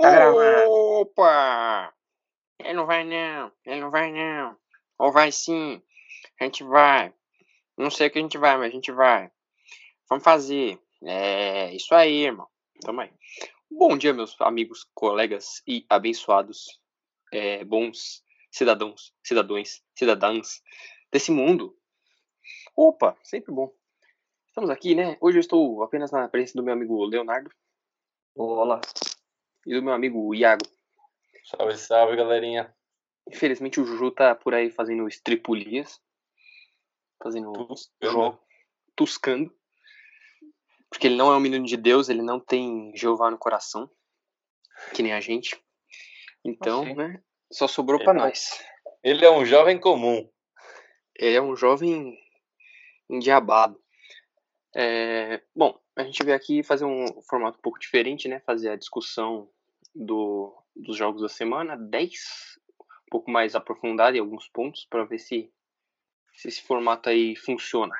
Tá gravando. Opa! Ele não vai não, ele não vai não. Ou vai sim, a gente vai. Não sei o que a gente vai, mas a gente vai. Vamos fazer. É, isso aí, irmão. Tamo aí. Bom dia, meus amigos, colegas e abençoados, é, bons cidadãos, cidadãos, cidadãs desse mundo. Opa, sempre bom. Estamos aqui, né? Hoje eu estou apenas na presença do meu amigo Leonardo Olá. E do meu amigo Iago. Salve, salve, galerinha. Infelizmente o Juju tá por aí fazendo estripulias. Fazendo Tuscando. jogo. Tuscando. Porque ele não é um menino de Deus, ele não tem Jeová no coração. Que nem a gente. Então, né? Só sobrou pra Ele- nós. Ele é um jovem comum. Ele é um jovem endiabado. É, bom, a gente veio aqui fazer um formato um pouco diferente, né? Fazer a discussão do, dos jogos da semana, 10, um pouco mais aprofundada em alguns pontos, para ver se, se esse formato aí funciona.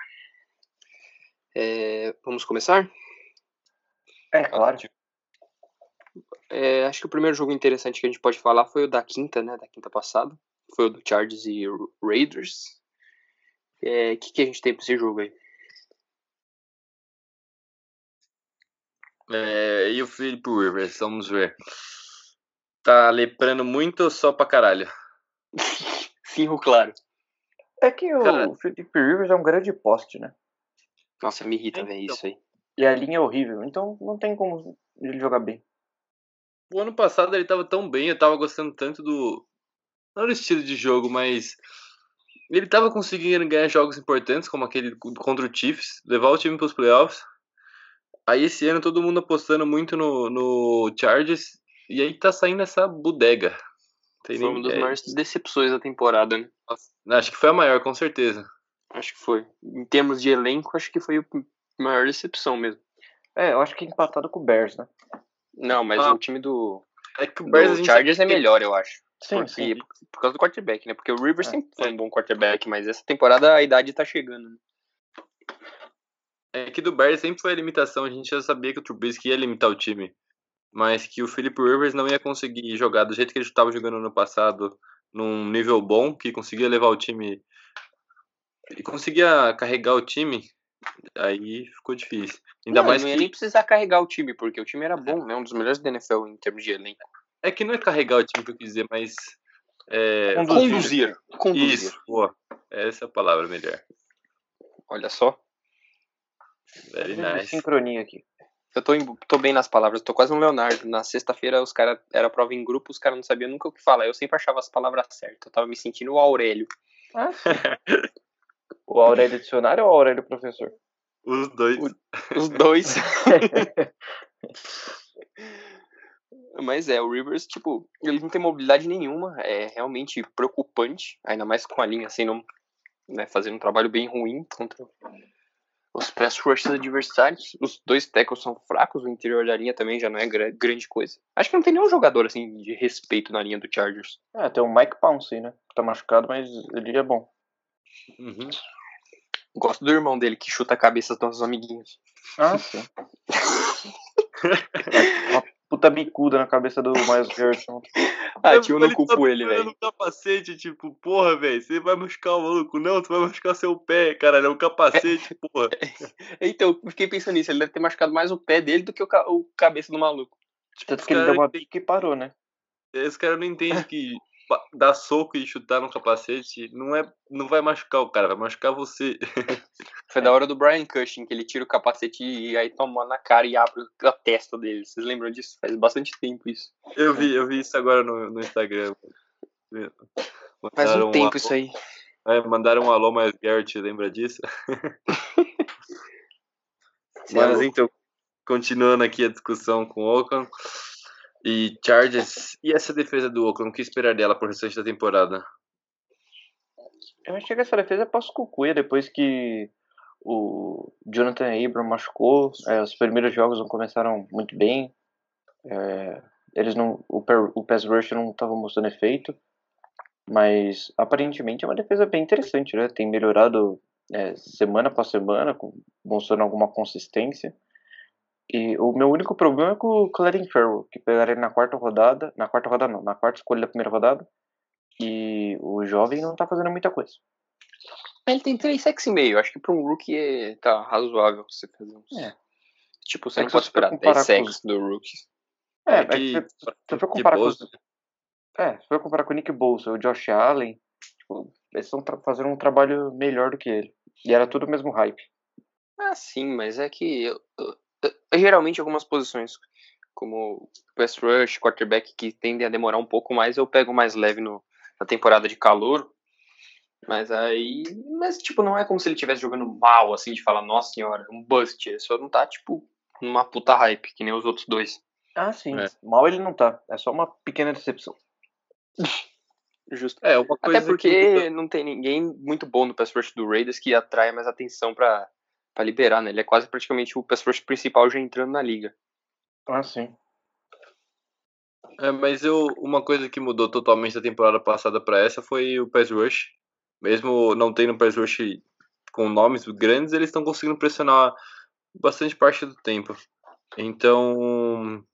É, vamos começar? É claro. É, acho que o primeiro jogo interessante que a gente pode falar foi o da quinta, né? Da quinta passada. Foi o do Chargers e Raiders. O que, que a gente tem pra esse jogo aí? É, e o Philip Rivers, vamos ver. Tá leprando muito ou só pra caralho? Sim, claro. É que o Cara. Felipe Rivers é um grande poste, né? Nossa, me irrita ver Então. isso aí. E a linha é horrível, então não tem como ele jogar bem. O ano passado ele tava tão bem, eu tava gostando tanto do. Não do estilo de jogo, mas. Ele tava conseguindo ganhar jogos importantes, como aquele contra o Chiefs, levar o time pros playoffs. Aí esse ano todo mundo apostando muito no, no Chargers, e aí tá saindo essa bodega. Tem Foi nem uma das maiores decepções da temporada, né? Acho que foi a maior, com certeza. Acho que foi. Em termos de elenco, acho que foi a maior decepção mesmo. É, eu acho que empatado com o Bears, né? Não, mas Ah. o time do, É que o do Bears gente Chargers é melhor, eu acho. Sim, porque, sim. Por causa do quarterback, né? Porque o Rivers É. sempre foi um bom quarterback, mas essa temporada a idade tá chegando. Né? É que do Bears sempre foi a limitação, a gente já sabia que o Trubisky ia limitar o time. Mas que o Philip Rivers não ia conseguir jogar do jeito que ele estava jogando no passado, num nível bom, que conseguia levar o time. E conseguia carregar o time, aí ficou difícil. Ainda não, mais não que. ia nem precisar carregar o time, porque o time era bom, né? Um dos melhores da NFL em termos de elenco. É que não é carregar o time que eu quis dizer, mas. É... Conduzir. Conduzir. Isso, boa. Essa é a palavra melhor. Olha só. Very nice. sincronia aqui. Eu tô, em- tô bem nas palavras, tô quase um Leonardo. Na sexta-feira os caras era prova em grupo, os caras não sabiam nunca o que falar. Eu sempre achava as palavras certas. Eu tava me sentindo o Aurélio. Ah, o Aurélio Dicionário ou o Aurélio Professor? Os dois. Os dois. Mas é, o Rivers, tipo, ele não tem mobilidade nenhuma. É realmente preocupante. Ainda mais com a linha assim, não, né, fazendo um trabalho bem ruim contra os pass rushers adversários. Os dois tackles são fracos, o interior da linha também já não é gra- grande coisa. Acho que não tem nenhum jogador assim de respeito na linha do Chargers. Ah, tem o Mike Pouncey, né? Tá machucado, mas ele é bom. Uhum. Gosto do irmão dele que chuta a cabeça dos nossos amiguinhos. Ah, sim. Uma puta bicuda na cabeça do Miles Garrett. ontem. Ah, tio, eu não Ele culpo tá ele, velho. o capacete, tipo, porra, velho, você vai machucar o maluco. Não, tu vai machucar seu pé, caralho, é um capacete, porra. Então, eu fiquei pensando nisso. Ele deve ter machucado mais o pé dele do que o, ca- o cabeça do maluco. Tanto que ele deu uma pique e parou, né? Esse cara não entende que dar soco e chutar no capacete não, é, não vai machucar o cara, vai machucar você. Foi da hora do Brian Cushing, que ele tira o capacete e aí toma na cara e abre a testa dele. Vocês lembram disso? Faz bastante tempo isso. Eu vi, eu vi isso agora no, no Instagram. Faz um Mandaram tempo alô- isso aí. É, mandaram um alô, mas Garrett lembra disso? Mas então, continuando aqui a discussão com o Oakland e Chargers. E essa defesa do Oakland, o que esperar dela pro restante da temporada? Eu achei que essa defesa é passo-cucuia depois que o Jonathan Abram machucou. é, os primeiros jogos não começaram muito bem. é, eles não, o, o pass rush não estava mostrando efeito. Mas aparentemente é uma defesa bem interessante, né? Tem melhorado é, semana após semana, mostrando alguma consistência. E o meu único problema é com o Clarence Farrell, que pegaram ele na quarta rodada. Na quarta rodada não, na quarta escolha da primeira rodada. E o jovem não tá fazendo muita coisa. Ele tem 3 sacks e meio. Acho que pra um rookie é, tá razoável você fazer uns. É. Tipo, você É não pode esperar comparar 10 com sacks do rookie. É, é que- que se você for comparar com É, se for comparar com o Nick Bolsa e o Josh Allen, tipo, eles estão tra- fazendo um trabalho melhor do que ele. E era tudo o mesmo hype. Ah, sim, mas é que eu- geralmente algumas posições, como pass rush, quarterback, que tendem a demorar um pouco mais, eu pego mais leve no, na temporada de calor. Mas aí. Mas, tipo, não é como se ele estivesse jogando mal, assim, de falar, nossa senhora, um bust. Ele só não tá, tipo, numa puta hype, que nem os outros dois. Ah, sim. É. Mal ele não tá. É só uma pequena decepção. Justo. É, uma coisa Até porque não tem ninguém muito bom no pass rush do Raiders que atrai mais atenção pra, pra liberar, né? Ele é quase praticamente o pass rush principal já entrando na liga. Ah, sim. é, mas eu, uma coisa que mudou totalmente da temporada passada pra essa foi o pass rush. Mesmo não tendo pass rush com nomes grandes, eles estão conseguindo pressionar bastante parte do tempo. Então,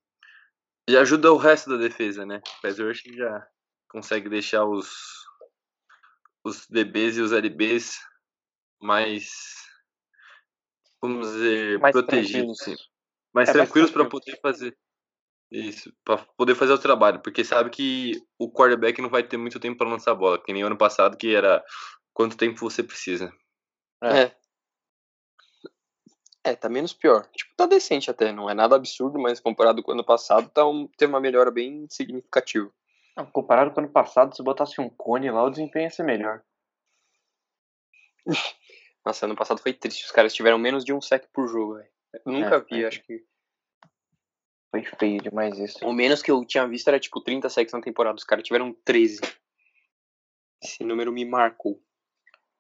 já ajuda o resto da defesa, né? O pass rush já consegue deixar os os DBs e os LBs mais vamos dizer Mais protegidos, sim. mais É, tranquilos para poder fazer isso, para poder fazer o trabalho, porque sabe que o quarterback não vai ter muito tempo para lançar a bola, que nem ano passado que era quanto tempo você precisa. É. É. É, tá menos pior. Tipo, tá decente até, não é nada absurdo, mas comparado com o ano passado, tá um, tem uma melhora bem significativa. Não, comparado com o ano passado, se botasse um cone lá, o desempenho ia ser melhor. Nossa, ano passado foi triste, os caras tiveram menos de um sec por jogo, velho. Nunca É, vi, acho que. Foi feio demais isso. O menos que eu tinha visto era tipo 30 sacks na temporada, os caras tiveram 13. Esse número me marcou.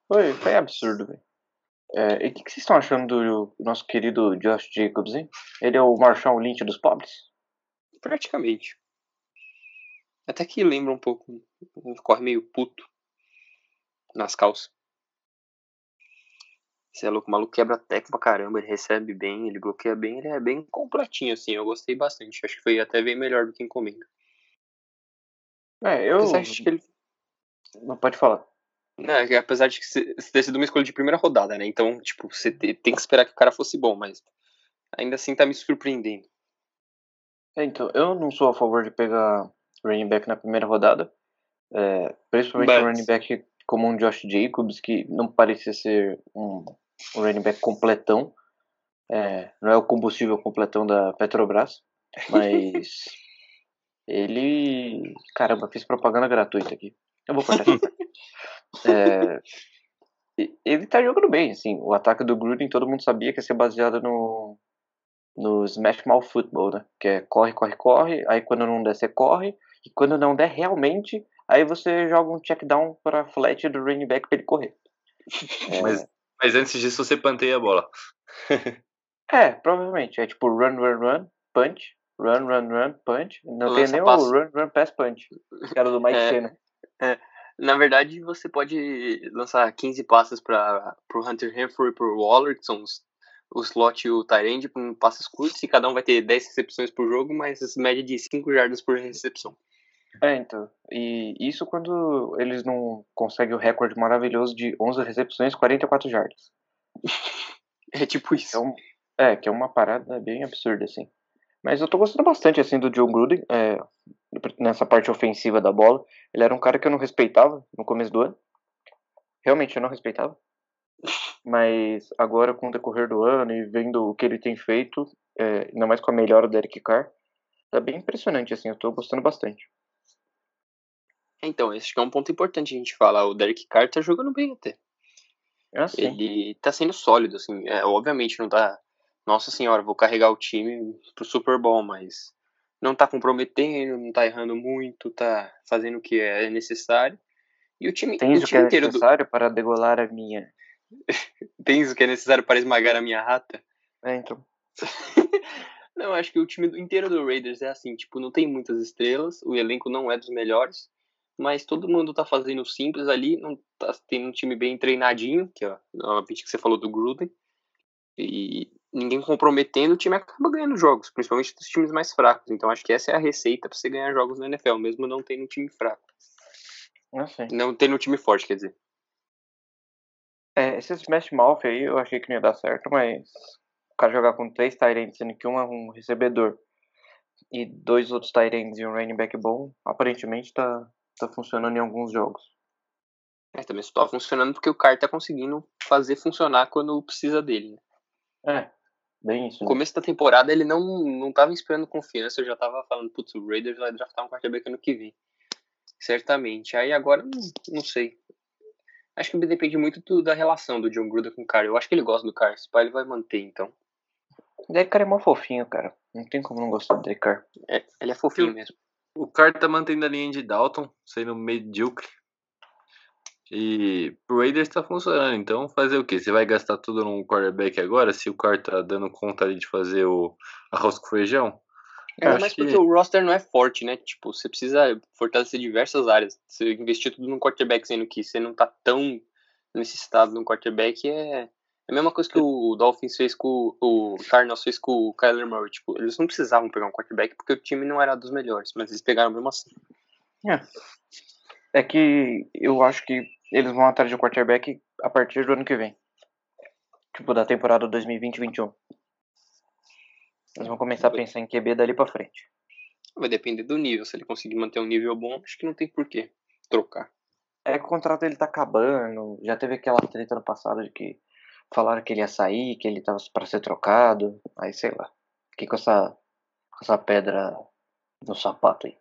Foi, foi absurdo, velho. É, e o que, que vocês estão achando do nosso querido Josh Jacobs, hein? Ele é o Marshall Lynch dos pobres? Praticamente. Até que lembra um pouco. Corre meio puto. Nas calças. Você é louco, o maluco quebra teco pra caramba, ele recebe bem, ele bloqueia bem, ele é bem completinho, assim, eu gostei bastante. Acho que foi até bem melhor do que encomenda. É, eu. Acha que ele. Não pode falar. Não, é apesar de ter sido uma escolha de primeira rodada, né? Então, tipo, você te- tem que esperar que o cara fosse bom, mas ainda assim tá me surpreendendo. É, então, eu não sou a favor de pegar running back na primeira rodada. É, principalmente um running back como um Josh Jacobs, que não parecia ser um, um running back completão. É, não é o combustível completão da Petrobras, mas ele. Caramba, fiz propaganda gratuita aqui. Eu vou cortar parte. É, ele tá jogando bem, assim. O ataque do Gruden todo mundo sabia que ia ser baseado no, no Smash Mouth Football, né? Que é corre, corre, corre, aí quando não der você corre, e quando não der realmente, aí você joga um check down pra flat do running back pra ele correr. É, Mas, antes disso você panteia a bola. é, provavelmente. É tipo run, run, run, punch, run, run, run, punch. Não tem Lança nem passe. o run, run, pass, punch. Que era do Mike É. Senna. Na verdade, você pode lançar 15 passes para pro Hunter Henry e pro Waller, que são os, o slot e o end, com passes curtos, e cada um vai ter 10 recepções por jogo, mas média de 5 jardas por recepção. É, então. E isso quando eles não conseguem o recorde maravilhoso de 11 recepções, 44 jardas. É tipo isso. Então, é, que é uma parada bem absurda, assim. Mas eu tô gostando bastante, assim, do John Gruden, é, nessa parte ofensiva da bola. Ele era um cara que eu não respeitava no começo do ano. Realmente eu não respeitava. Mas agora, com o decorrer do ano e vendo o que ele tem feito, é, ainda mais com a melhora do Eric Carr, tá bem impressionante, assim, eu tô gostando bastante. Então, esse é um ponto importante a gente falar. O Derek Carr tá jogando bem até. Assim. Ele tá sendo sólido, assim. É, obviamente não tá. Nossa senhora, vou carregar o time pro Super Bowl, mas não tá comprometendo, não tá errando muito, tá fazendo o que é necessário. E o time, Tens o o que time é inteiro do, necessário para degolar a minha. tens o que é necessário para esmagar a minha rata. É, então. Não, acho que o time inteiro do Raiders é assim, tipo, não tem muitas estrelas, o elenco não é dos melhores, mas todo mundo tá fazendo simples ali, não tá, tem um time bem treinadinho, que ó, novamente que você falou do Gruden, e ninguém comprometendo, o time acaba ganhando jogos, principalmente dos times mais fracos. Então acho que essa é a receita para você ganhar jogos na NFL, mesmo não tendo um time fraco. Não sei. Não tendo um time forte, quer dizer. É, esse Smash Mouth aí eu achei que não ia dar certo, mas o cara jogar com três Tyrants, sendo que um é um recebedor e dois outros Tyrants e um running back bom, aparentemente tá, tá funcionando em alguns jogos. É, também só tá funcionando porque o cara tá conseguindo fazer funcionar quando precisa dele. Né? É, bem isso. No né? começo da temporada ele não, não tava inspirando confiança, eu já tava falando, putz, o Raiders vai draftar um quarterback ano que vem. Certamente. Aí agora, não, não sei. Acho que depende muito do- da relação do John Gruden com o cara. Eu acho que ele gosta do cara. Esse pai ele vai manter, então. O Derek Carr é mó fofinho, cara. Não tem como não gostar do Derek Carr. É, ele é fofinho Eu- mesmo. O cara tá mantendo a linha de Dalton, sendo medíocre. E pro Raiders tá funcionando, então fazer o quê? Você vai gastar tudo num quarterback agora, se o cara tá dando conta ali de fazer o arroz com feijão? É, Eu mas que- porque o roster não é forte, né? Tipo, você precisa fortalecer diversas áreas. Você investir tudo num quarterback, sendo que você não tá tão necessitado de um quarterback, é, é a mesma coisa que o Dolphins fez com o, Cardinals fez com o Kyler Murray. Tipo, eles não precisavam pegar um quarterback porque o time não era dos melhores, mas eles pegaram mesmo assim. É que eu acho que eles vão atrás de um quarterback a partir do ano que vem. Tipo, da temporada 2020-21. Eles vão começar a pensar em QB dali pra frente. Vai depender do nível. Se ele conseguir manter um nível bom, acho que não tem porquê trocar. É que o contrato dele tá acabando. Já teve aquela treta no passado de que falaram que ele ia sair, que ele tava pra ser trocado. Aí sei lá. Fiquei com essa, com essa pedra no sapato aí.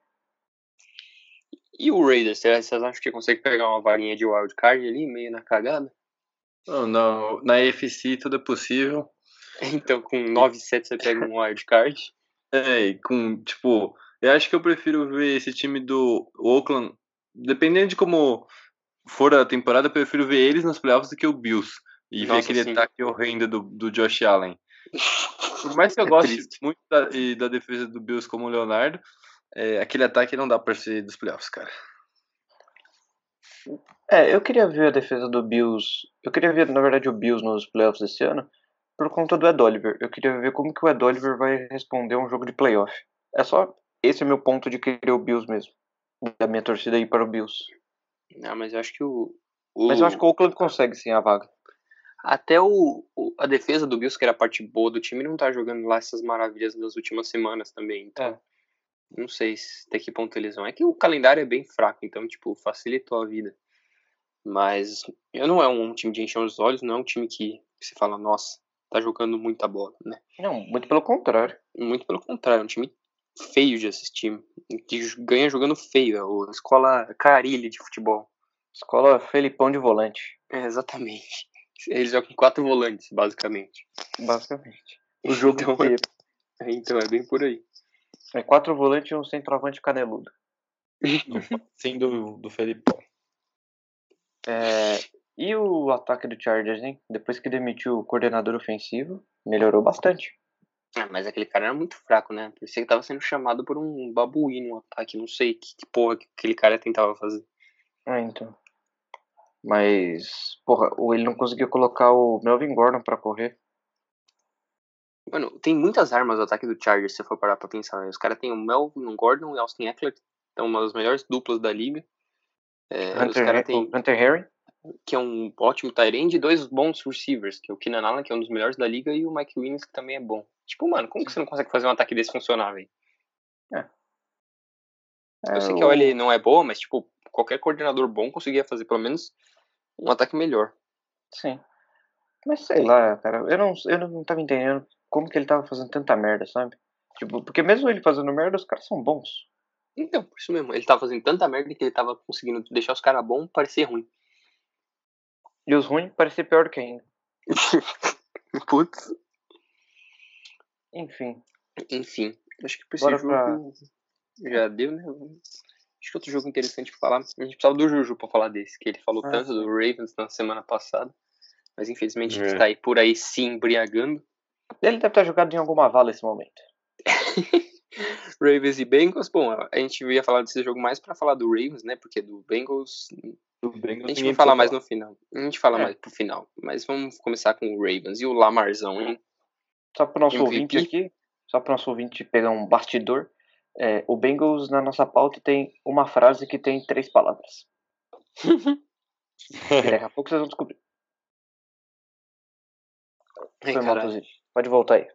E o Raiders, vocês acham que consegue pegar uma varinha de wildcard ali, meio na cagada? Não, não, na EFC tudo é possível. Então, com 9 sets você pega um wildcard. É, e com, tipo, eu acho que eu prefiro ver esse time do Oakland, dependendo de como for a temporada, eu prefiro ver eles nos playoffs do que o Bills. E ver Nossa, aquele sim. ataque horrendo do, do Josh Allen. Por mais que eu É goste triste. muito da, e da defesa do Bills como o Leonardo, é, aquele ataque não dá pra ser dos playoffs, cara. É, eu queria ver a defesa do Bills. Eu queria ver, na verdade, o Bills nos playoffs desse ano por conta do Ed Oliver. Eu queria ver como que o Ed Oliver vai responder a um jogo de playoff. É só esse é meu ponto de querer o Bills mesmo. Da minha torcida ir para o Bills. Não, mas eu acho que o. o- Mas eu acho que o Oakland consegue sim a vaga. Até o, o- a defesa do Bills, que era a parte boa do time, não tá jogando lá essas maravilhas das últimas semanas também. Então, É. não sei se até que ponto eles vão. É que o calendário é bem fraco, então, tipo, facilitou a vida. Mas eu não é um time de encher os olhos, não é um time que você fala, nossa, tá jogando muita bola, né? Não, muito pelo contrário. Muito pelo contrário, é um time feio de assistir, que ganha jogando feio, é a escola carilha de futebol. Escola Felipão de volante, É, exatamente. Eles jogam com quatro volantes, basicamente. basicamente. O jogo Então, inteiro. Então é bem por aí. É quatro volantes e um centroavante caneludo. Sim, do, do Felipão. É, e o ataque do Chargers, hein? Depois que demitiu o coordenador ofensivo, melhorou bastante. Ah, mas aquele cara era muito fraco, né? Parecia que tava sendo chamado por um babuíno no ataque. Não sei que, que porra que aquele cara tentava fazer. Ah, então. Mas, porra, ele não conseguiu colocar o Melvin Gordon pra correr. Mano, tem muitas armas no ataque do Chargers, se você for parar pra pensar. né? Os caras têm o Melvin Gordon e o Austin Eckler, que são uma das melhores duplas da liga. É, os Hunter, o Hunter Harry. que é um ótimo tight end, e dois bons receivers, que é o Keenan Allen, que é um dos melhores da liga, e o Mike Williams, que também é bom. Tipo, mano, como que você não consegue fazer um ataque desse funcionar, velho? Eu sei que a OL não é boa, mas, tipo, qualquer coordenador bom conseguia fazer pelo menos um ataque melhor. Sim. Mas sei lá, cara, eu não, eu não tava entendendo como que ele tava fazendo tanta merda, sabe? Tipo, porque mesmo ele fazendo merda, os caras são bons. Então, por isso mesmo. Ele tava fazendo tanta merda que ele tava conseguindo deixar os caras bons parecer ruim. E os ruins parecia pior do que ainda. Putz. Enfim. Enfim, acho que pra esse Bora jogo pra- já deu, né? Acho que outro jogo interessante pra falar. A gente precisava do Juju pra falar desse, que ele falou Ah, tanto do Ravens na semana passada. Mas infelizmente É. está aí por aí se embriagando. Ele deve ter jogado em alguma vala nesse momento. Ravens e Bengals, bom, a gente ia falar desse jogo mais pra falar do Ravens, né? Porque do Bengals Do Bengals, a gente vai falar precisa mais no final. A gente fala É. mais pro final. Mas vamos começar com o Ravens e o Lamarzão, hein? Só para o nosso MVP? ouvinte aqui, só para o nosso ouvinte pegar um bastidor, é, o Bengals na nossa pauta tem uma frase que tem três palavras. Daqui a pouco vocês vão descobrir. Ai, Foi mal. Pode voltar aí.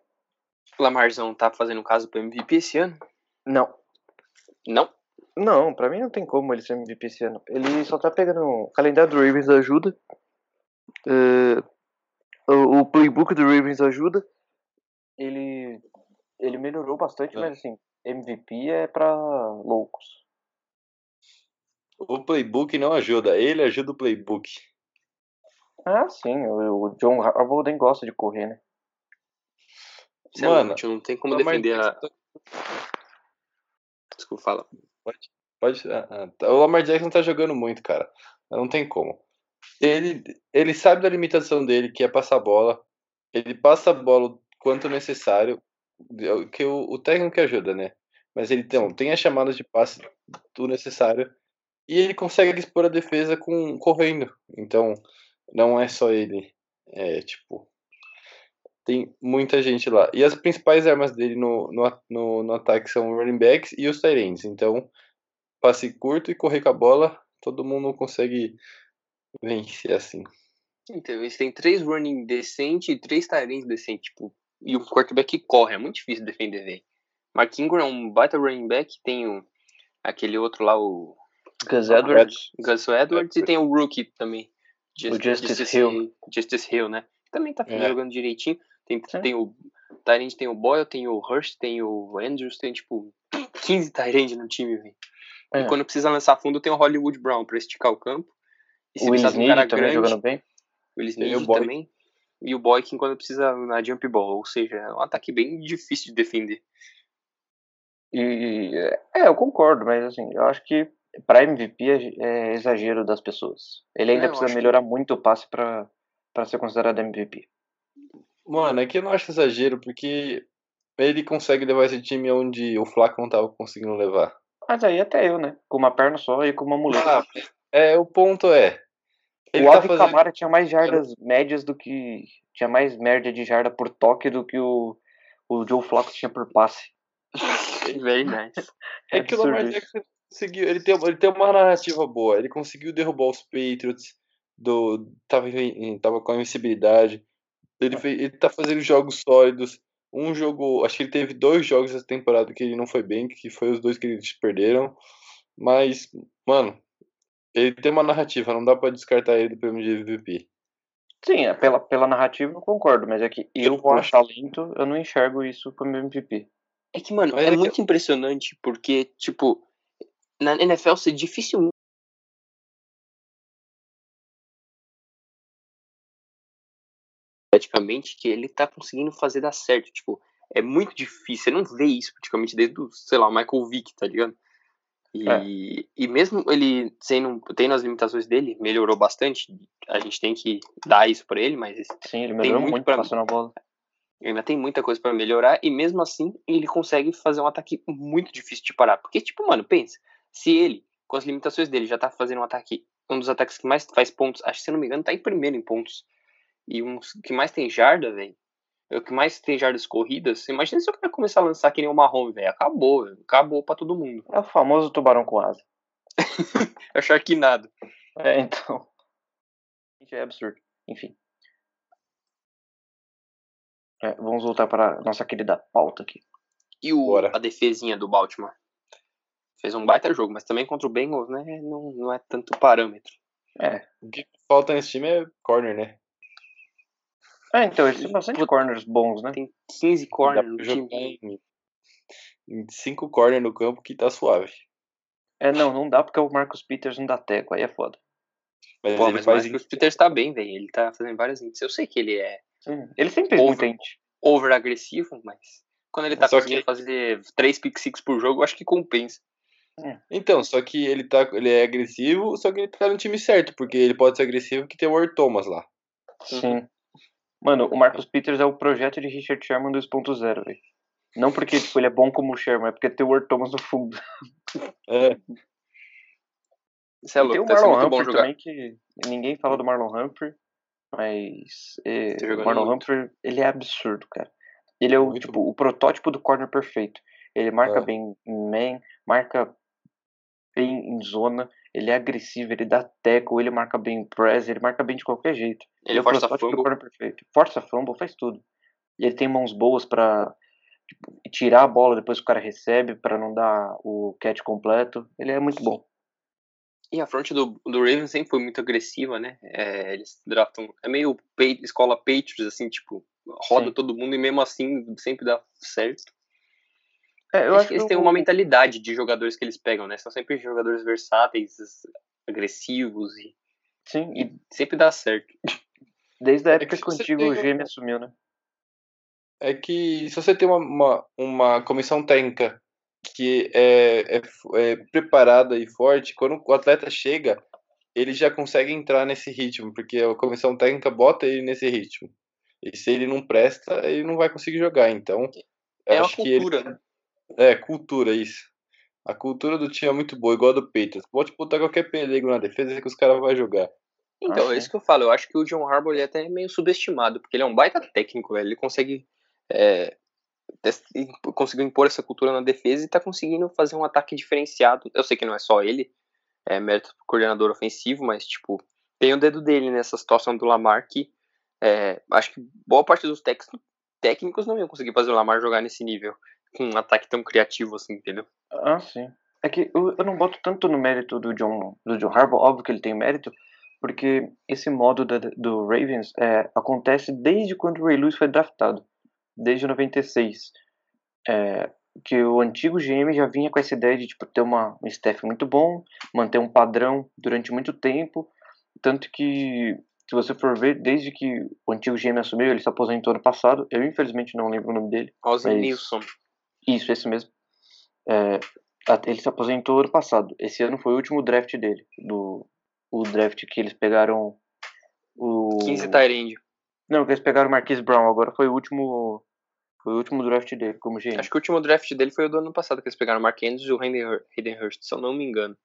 Lamarzão tá fazendo caso pro MVP esse ano? Não. Não. Não, pra mim não tem como ele ser MVP esse ano. Ele só tá pegando o calendário do Ravens ajuda. É, o, o playbook do Ravens ajuda. Ele, ele melhorou bastante, É. mas assim, MVP é pra loucos. O playbook não ajuda, ele ajuda o playbook. Ah, sim, o, o John Harbaugh nem gosta de correr, né? É Mano, não tem como Lamar defender a. Jackson- Desculpa, fala. Pode, ah, ah, tá. o Lamar Jackson tá jogando muito, cara. Não tem como. Ele, ele sabe da limitação dele, que é passar a bola. Ele passa a bola o quanto necessário, que o, o técnico que ajuda, né? Mas ele então, tem as chamadas de passe do necessário e ele consegue expor a defesa com correndo. Então, não é só ele. É tipo. Tem muita gente lá. E as principais armas dele no, no, no, no ataque são running backs e os tight. Então, passe curto e correr com a bola, todo mundo consegue vencer assim. Então, eles têm três running decente e três Tyrants decentes, tipo, e o quarterback corre, é muito difícil defender, velho. Mark Ingram é um baita running back, tem o, aquele outro lá, o Gus Ah, Edwards. Gus Edwards, e tem o rookie também. Just- Justice Hill. Justice Hill, né? Também tá É. jogando direitinho. Tem, tem o Tyrant, tem o Boyle, tem o Hurst, tem o Andrews, tem, tipo, 15 Tyrant no time, velho. É. E quando precisa lançar fundo, tem o Hollywood Brown pra esticar o campo. E se O Will de um também grande, jogando bem. o Will o Boykin. também. E o Boykin quando precisa na jump ball. Ou seja, é um ataque bem difícil de defender. E é, eu concordo, mas assim, eu acho que pra MVP é, é exagero das pessoas. Ele ainda É, precisa acho que- melhorar muito o passe pra, pra ser considerado MVP. Mano, é que eu não acho exagero, porque ele consegue levar esse time onde o Flaco não tava conseguindo levar. Mas aí até eu, né? Com uma perna só e com uma muleta. Ah, é, o ponto é. Ele o tá Alvin fazendo. Kamara tinha mais jardas médias do que. Tinha mais média de jarda por toque do que o, o Joe Flacco tinha por passe. Very nice. É que o Lamar. Jackson conseguiu. Ele tem, ele tem uma narrativa boa. Ele conseguiu derrubar os Patriots. Do, tava, tava com a invencibilidade. Ele, fez, ele tá fazendo jogos sólidos. Um jogo. Acho que ele teve dois jogos essa temporada que ele não foi bem, que foi os dois que eles perderam. Mas, mano, ele tem uma narrativa, não dá pra descartar ele do prêmio de MVP. Sim, é, pela, pela narrativa eu concordo, mas é que eu, Eu por acho- talento, eu não enxergo isso como MVP. É que, mano, Mas é é que- muito impressionante porque, tipo, na NFL você dificilmente. Praticamente que ele tá conseguindo fazer dar certo. Tipo, é muito difícil. Você não vê isso praticamente desde, o, sei lá, o Michael Vick, tá ligado? E, É. e mesmo ele sendo, tendo as limitações dele, melhorou bastante. A gente tem que dar isso pra ele, mas Sim, ele melhorou muito muito, pra- passando a bola. ainda tem muita coisa pra melhorar e mesmo assim ele consegue fazer um ataque muito difícil de parar. Porque, tipo, mano, pensa, se ele, com as limitações dele, já tá fazendo um ataque, um dos ataques que mais faz pontos, acho que se eu não me engano, tá em primeiro em pontos. E um que mais tem jarda, velho. É o que mais tem jardas corridas. Imagina se eu quero começar a lançar que nem o Marrom, velho. Acabou, velho. acabou pra todo mundo. É o famoso tubarão com asa. É o Sharknado. É, então. Gente, É absurdo. Enfim. É, vamos voltar para a nossa querida pauta aqui. E o, Bora. a defesinha do Baltimore? Fez um baita jogo, mas também contra o Bengals, né? Não, não é tanto parâmetro. É. O que falta nesse time é corner, né? É, então, eles têm bastante corners bons, né? Tem 15 Dá corners no time. em, em cinco corner no campo que tá suave. É, não, não dá porque o Marcus Peters não dá teco, aí é foda. Mas Pô, mas, faz o Peters tá bem, velho. Ele tá fazendo várias índices. Eu sei que ele é Sim. Ele sempre fez Over. over agressivo, mas quando ele tá Só conseguindo que- fazer 3 pick six por jogo, eu acho que compensa. Então, só que ele tá, ele é agressivo, só que ele tá no time certo, porque ele pode ser agressivo que tem o Earl Thomas lá. Sim. Mano, o Marcus Peters é o projeto de Richard Sherman 2.0, velho. Não porque tipo, ele é bom como o Sherman, é porque tem o Earl Thomas no fundo. É, Isso é E tem louco, o sendo Marlon Humphrey também, que ninguém fala do Marlon Humphrey, mas é, o Marlon muito. Humphrey, ele é absurdo, cara. Ele é o, Muito tipo, o protótipo do corner perfeito. Ele marca É. bem em man, marca bem em zona, ele é agressivo, ele dá tackle, ele marca bem em press, ele marca bem de qualquer jeito. Ele é o força do fumble. perfeito. Força fumble, faz tudo. E ele tem mãos boas pra tipo, tirar a bola depois que o cara recebe, pra não dar o catch completo. Ele é muito bom. E a front do, do Ravens sempre foi muito agressiva, né? É, eles draftam. É meio escola Patriots, assim, tipo, roda Sim. todo mundo e mesmo assim sempre dá certo. É, eu acho que eles têm o- uma mentalidade de jogadores que eles pegam, né? São sempre jogadores versáteis, agressivos e Sim, e sempre dá certo. desde a É época que que o antigo tem um- GM assumiu, né? É que se você tem uma, uma, uma comissão técnica que é, é, é preparada e forte, quando o atleta chega, ele já consegue entrar nesse ritmo, porque a comissão técnica bota ele nesse ritmo. E se ele não presta, ele não vai conseguir jogar. Então, É uma acho que ele- cultura, né? É, cultura, isso. A cultura do time é muito boa, igual a do Patriots. Pode botar qualquer pelego na defesa que os caras vão jogar. Então, Ah, é isso que eu falo. Eu acho que o John Harbaugh ele é até meio subestimado, porque ele é um baita técnico, velho. Ele consegue. É, conseguiu impor essa cultura na defesa e tá conseguindo fazer um ataque diferenciado. Eu sei que não é só ele, é mérito do coordenador ofensivo, mas, tipo, tem o dedo dele nessa situação do Lamar que é, acho que boa parte dos técnicos não iam conseguir fazer o Lamar jogar nesse nível, com um ataque tão criativo assim, entendeu? Ah, sim. É que eu, eu não boto tanto no mérito do John, do John Harbaugh, óbvio que ele tem mérito, porque esse modo da- do Ravens é, acontece desde quando o Ray Lewis foi draftado, desde 96. É, que o antigo GM já vinha com essa ideia de tipo, ter uma, um staff muito bom, manter um padrão durante muito tempo, tanto que, se você for ver, desde que o antigo GM assumiu, ele se aposentou ano passado, eu infelizmente não lembro o nome dele, Ozzy Mas- Nilsson. Isso, esse mesmo. É, ele se aposentou ano passado. Esse ano foi o último draft dele. Do, o draft que eles pegaram o. 15 Tyrande. Não, que eles pegaram o Marquise Brown. Agora foi o último. Foi o último draft dele como GM. Acho que o último draft dele foi o do ano passado, que eles pegaram o Mark Andrews e o Hayden Hurst, se eu não me engano.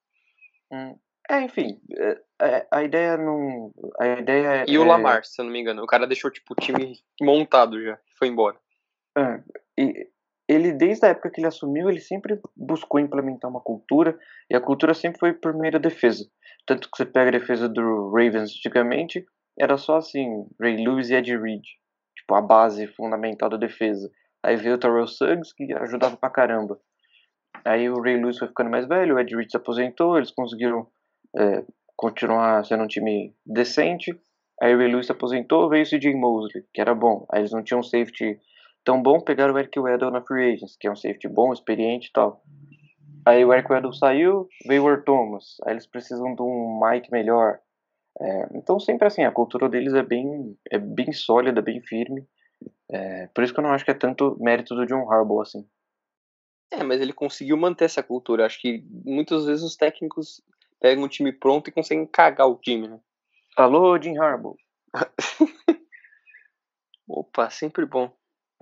Hum, É, enfim. é, é, a ideia não. A ideia E o é- Lamar, se eu não me engano. O cara deixou, tipo, o time montado já. Foi embora. É, e ele, desde a época que ele assumiu, ele sempre buscou implementar uma cultura, e a cultura sempre foi meio da defesa. Tanto que você pega a defesa do Ravens antigamente, era só assim, Ray Lewis e Ed Reed. Tipo, a base fundamental da defesa. Aí veio o Terrell Suggs, que ajudava pra caramba. Aí o Ray Lewis foi ficando mais velho, o Ed Reed se aposentou, eles conseguiram é, continuar sendo um time decente. Aí o Ray Lewis se aposentou, veio o CJ Mosley, que era bom. Aí eles não tinham safety tão bom, pegaram o Eric Weddle na Free Agents, que é um safety bom, experiente e tal. Aí o Eric Weddle saiu, veio o Earl Thomas. Aí eles precisam de um Mike melhor. É, então sempre assim, a cultura deles é bem, é bem sólida, bem firme. É, por isso que eu não acho que é tanto mérito do John Harbaugh assim. É, mas ele conseguiu manter essa cultura. Acho que muitas vezes os técnicos pegam um time pronto e conseguem cagar o time, né? Alô, Jim Harbaugh. Opa, sempre bom.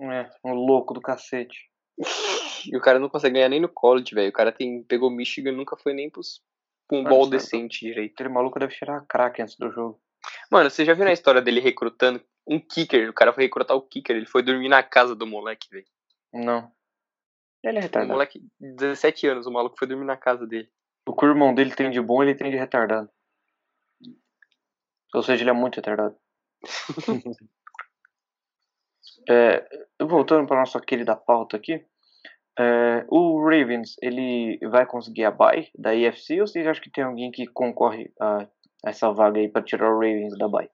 É, um louco do cacete. E o cara não consegue ganhar nem no college, velho. O cara tem, pegou Michigan e nunca foi nem pros, pra um ball certo. decente direito. Aquele maluco deve tirar a crack antes do jogo. Mano, você já viu na história dele recrutando um kicker? O cara foi recrutar o kicker, ele foi dormir na casa do moleque, velho. Não. Ele é O retardado. moleque, 17 anos, o maluco foi dormir na casa dele. O que o irmão dele tem de bom, ele tem de retardado. Ou seja, ele é muito retardado. É, voltando para nossa querida pauta aqui, é, o Ravens ele vai conseguir a bye da AFC ou vocês acham que tem alguém que concorre a essa vaga aí para tirar o Ravens da bye?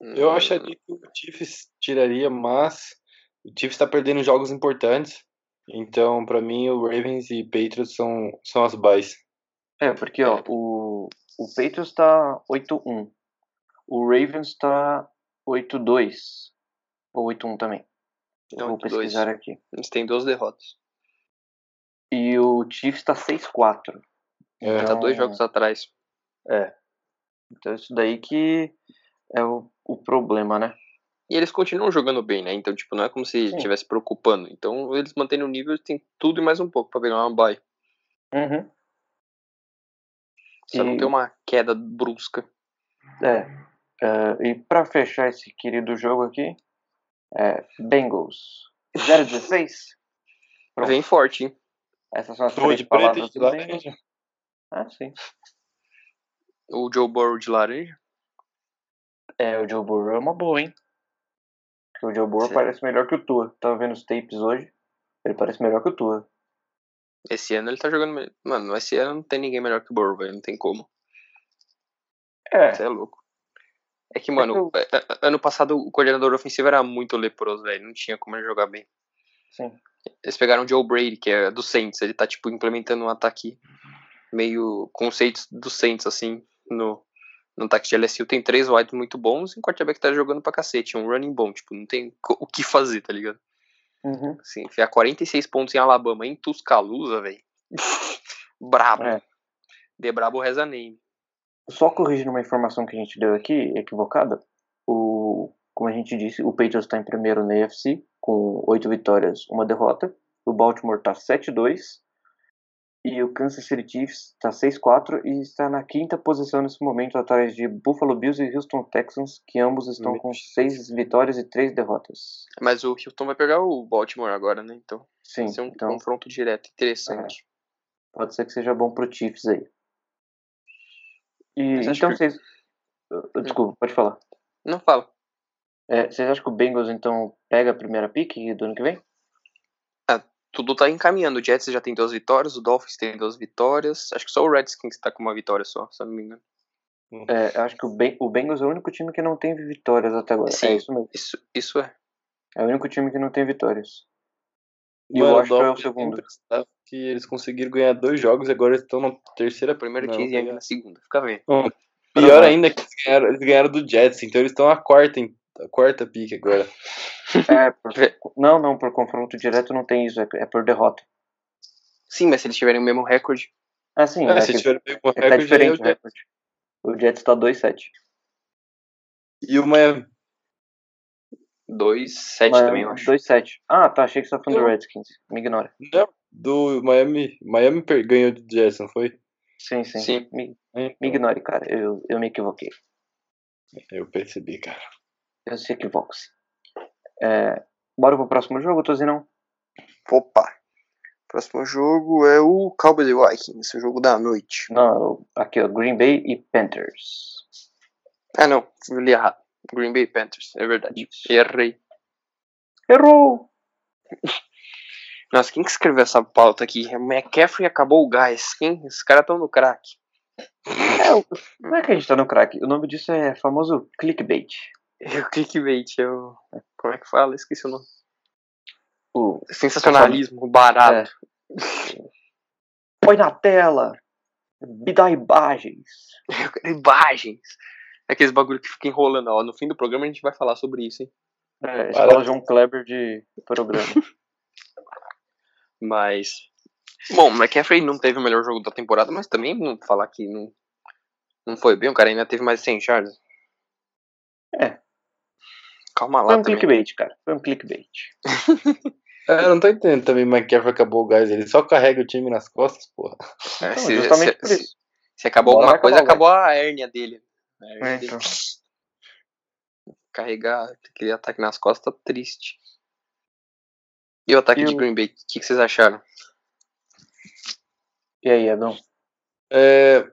Eu acharia que o Chiefs tiraria, mas o Chiefs está perdendo jogos importantes. Então, para mim, o Ravens e Patriots são, são as buys. É, porque ó, o, o Patriots tá 8-1. O Ravens tá 8-2. Ou 8-1 também. Eu Então, vou 8-2. pesquisar aqui. Eles têm duas derrotas. E o Chiefs tá 6-4. É. Tá Então- dois jogos atrás. É. Então isso daí que é o, o problema, né? E eles continuam jogando bem, né? Então, tipo, não é como se estivesse preocupando. Então, eles mantendo o nível, têm tudo e mais um pouco pra pegar uma bye. Uhum. Só não E- tem uma queda brusca. É. É, e pra fechar esse querido jogo aqui, É, Bengals. 016? Pronto. Vem forte, hein? Essas são as Tô três de preto palavras e de do Bengals. laranja. Ah, sim. O Joe Burrow de laranja. É, o Joe Burrow é uma boa, hein? Porque o Joe Burrow Sim. parece melhor que o Tua. Tava vendo os tapes hoje. Ele parece melhor que o Tua. Esse ano ele tá jogando. Mano, esse ano não tem ninguém melhor que o Burrow, velho. Não tem como. É, Você é louco. É que, mano, é- é- ano passado o coordenador ofensivo era muito leproso, velho. Não tinha como ele jogar bem. sim. Eles pegaram o Joe Brady, que é do Saints. Ele tá, tipo, implementando um ataque meio conceitos do Saints, assim, no, no ataque de LSU. Tem três wide muito bons e um quarterback tá jogando pra cacete. Um running bom, tipo, não tem o que fazer, tá ligado? Uhum. Assim, enfiar 46 pontos em Alabama, em Tuscaloosa, velho. brabo. É. De brabo reza name. Só corrigindo uma informação que a gente deu aqui, equivocada. O, como a gente disse, o Patriots está em primeiro na AFC, com oito vitórias, uma derrota. O Baltimore está 7-2. E o Kansas City Chiefs está 6-4 e está na quinta posição nesse momento, atrás de Buffalo Bills e Houston Texans, que ambos estão com seis vitórias e três derrotas. Mas o Houston vai pegar o Baltimore agora, né? Então, Sim, vai ser um então confronto direto interessante. pode ser que seja bom pro Chiefs aí. E, então que- vocês. uh, Desculpa, pode falar. Não fala. É, vocês acham que o Bengals então pega a primeira pick do ano que vem? Tudo tá encaminhando. O Jets já tem duas vitórias, o Dolphins tem duas vitórias. Acho que só o Redskins tá com uma vitória só, se não me engano. É, eu acho que o, ben, o Bengals é o único time que não tem vitórias até agora. Sim. É isso mesmo. Isso, isso é. É o único time que não tem vitórias. E Mano, o Washington é o Dolphins segundo. Que eles conseguiram ganhar dois jogos e agora estão na terceira. O primeiro não, case ainda na segunda. Fica vendo. Bom, Pior ainda que eles ganharam, eles ganharam do Jets, então eles estão a quarta, a quarta pique agora. É, por- não, não, por confronto direto não tem isso, é, é por derrota. Sim, mas se eles tiverem o mesmo recorde. Ah, sim, É, é, se que, tiver o mesmo é tá recorde, é diferente o o Jets. recorde. O Jets tá 2-7. E o Miami. 2-7 Miami, também, eu acho. 2-7. Ah, tá, achei que você tá falando do Redskins. Me ignora. Não, do Miami. Miami per- ganhou do Jets, não foi? Sim, sim. Sim. Me, É, me ignore, cara. Eu, eu me equivoquei. Eu percebi, cara. Eu se equivoco, sim. É, bora pro próximo jogo, Tozinão? Opa. Próximo jogo é o Cowboys e Vikings, o jogo da noite. Não, aqui, ó. Green Bay e Panthers. Ah, não, eu li errado. Green Bay Panthers, é verdade. Errei. Errou! Nossa, quem que escreveu essa pauta aqui? McCaffrey acabou o gás. Quem? Esses caras estão no crack. É, não é que a gente tá no crack. O nome disso é famoso clickbait. É o clickbait, é o... Como é que fala? Esqueci o nome. O, Sensacionalismo, barato. Põe na tela! Me dá imagens! Eu imagens. Aqueles bagulho que fica enrolando. Ó, no fim do programa a gente vai falar sobre isso, hein? É, escola João Kleber de programa. Mas. Bom, o McCaffrey não teve o melhor jogo da temporada, mas também não falar que não, não foi bem, o cara ainda teve mais de 100 jardas. É. Calma Foi lá um também. clickbait, cara. Foi um clickbait. É, eu não tô entendendo também, McCaffrey acabou o gás. Ele só carrega o time nas costas, porra. É, Então, se, justamente se- por se- isso. se acabou Bora alguma coisa, acabou a hérnia dele. É, dele. então. Carregar aquele ataque nas costas, tá triste. E o ataque E de o- Green Bay, o que, que vocês acharam? E aí, Edão? É,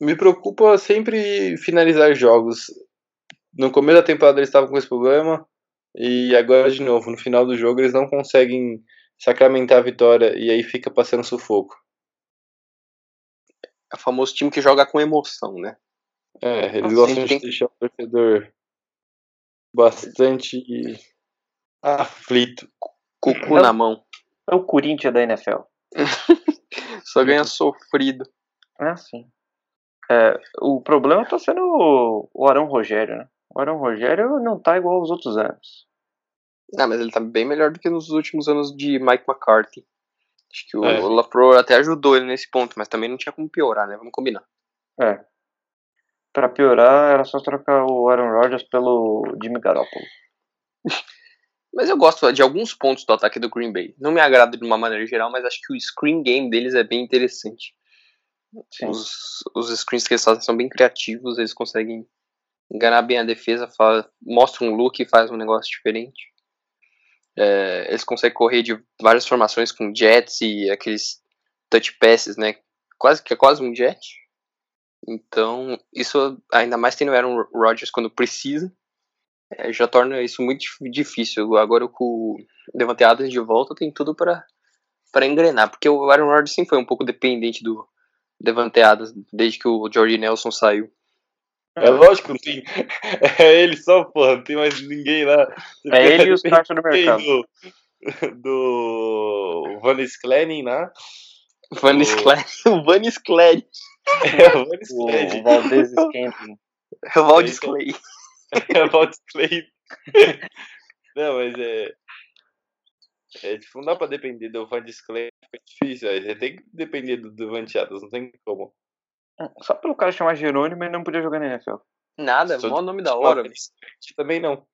me preocupa sempre finalizar jogos. No começo da temporada eles estavam com esse problema e agora de novo, no final do jogo eles não conseguem sacramentar a vitória e aí fica passando sufoco. É o famoso time que joga com emoção, né? É, eles gostam tem- de deixar o torcedor bastante aflito. Cucu Não. na mão. É o Corinthians da NFL. Só ganha sofrido. Ah, sim. É, o problema tá sendo o, o Arão Rogério, né? O Arão Rogério não tá igual aos outros anos. Ah, mas ele tá bem melhor do que nos últimos anos de Mike McCarthy. Acho que o, É. o LaFleur até ajudou ele nesse ponto, mas também não tinha como piorar, né? Vamos combinar. É. Pra piorar, era só trocar o Aaron Rodgers pelo Jimmy Garoppolo. Mas eu gosto de alguns pontos do ataque do Green Bay. Não me agrada de uma maneira geral, mas acho que o screen game deles é bem interessante. Sim. Os, os screens que eles fazem são bem criativos, eles conseguem enganar bem a defesa, mostra um look e faz um negócio diferente. É, eles conseguem correr de várias formações com jets e aqueles touch passes, né? Quase que é quase um jet. Então, isso ainda mais tendo Aaron Rodgers quando precisa, é, já torna isso muito difícil. Agora com o Devante Adams de volta tem tudo para para engrenar, porque o Aaron Rodgers sim foi um pouco dependente do Devante Adams desde que o Jordi Nelson saiu. É lógico, tem. É ele só, porra, não tem mais ninguém lá. Você É ele e os caras no mercado. Do, do Van Sklenin lá. Van O- Skled, o Van Skled, É o Van O, o Valdez Scantling. o Valdez Clay. É o Van Sklenin. Não, mas é. É, tipo, não dá pra depender do Van Sklenin, fica difícil. Aí você tem que depender do Devante Adams, não tem como. Só pelo cara chamar Jerônimo, ele não podia jogar na NFL. Nada, Só mó nome da hora. Também não.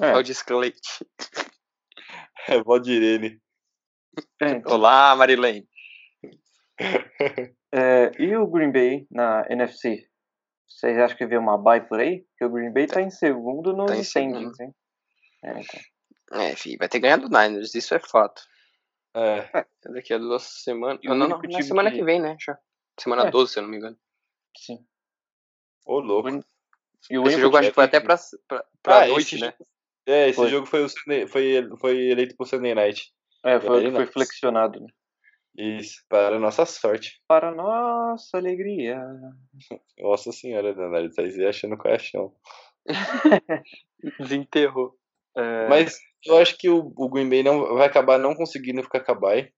É, Valdez Clay. É Valdirene. é, então. Olá, Marilene. É, e o Green Bay na NFC? Vocês acham que vê uma bye por aí? Porque o Green Bay tá em segundo nos Tá hein? É, então. É, filho, vai ter ganhado do Niners, isso é fato. É. Daqui a duas semanas. O Não, não, único na time semana que- que vem, né? Já. Semana É. 12, se eu não me engano. Sim. Ô, louco. E o Esse jogo acho que foi até pra, pra, pra Ah, noite, esse né? É, esse Foi. jogo foi, o foi, foi eleito pro Sunday Night. É, foi o foi não. flexionado. né? Isso, para nossa sorte. Para nossa alegria. Nossa senhora, Leonardo, tá aí achando qual é a chão. Desenterrou. É, Mas eu acho que o, o Green Bay não, vai acabar não conseguindo ficar com a bye.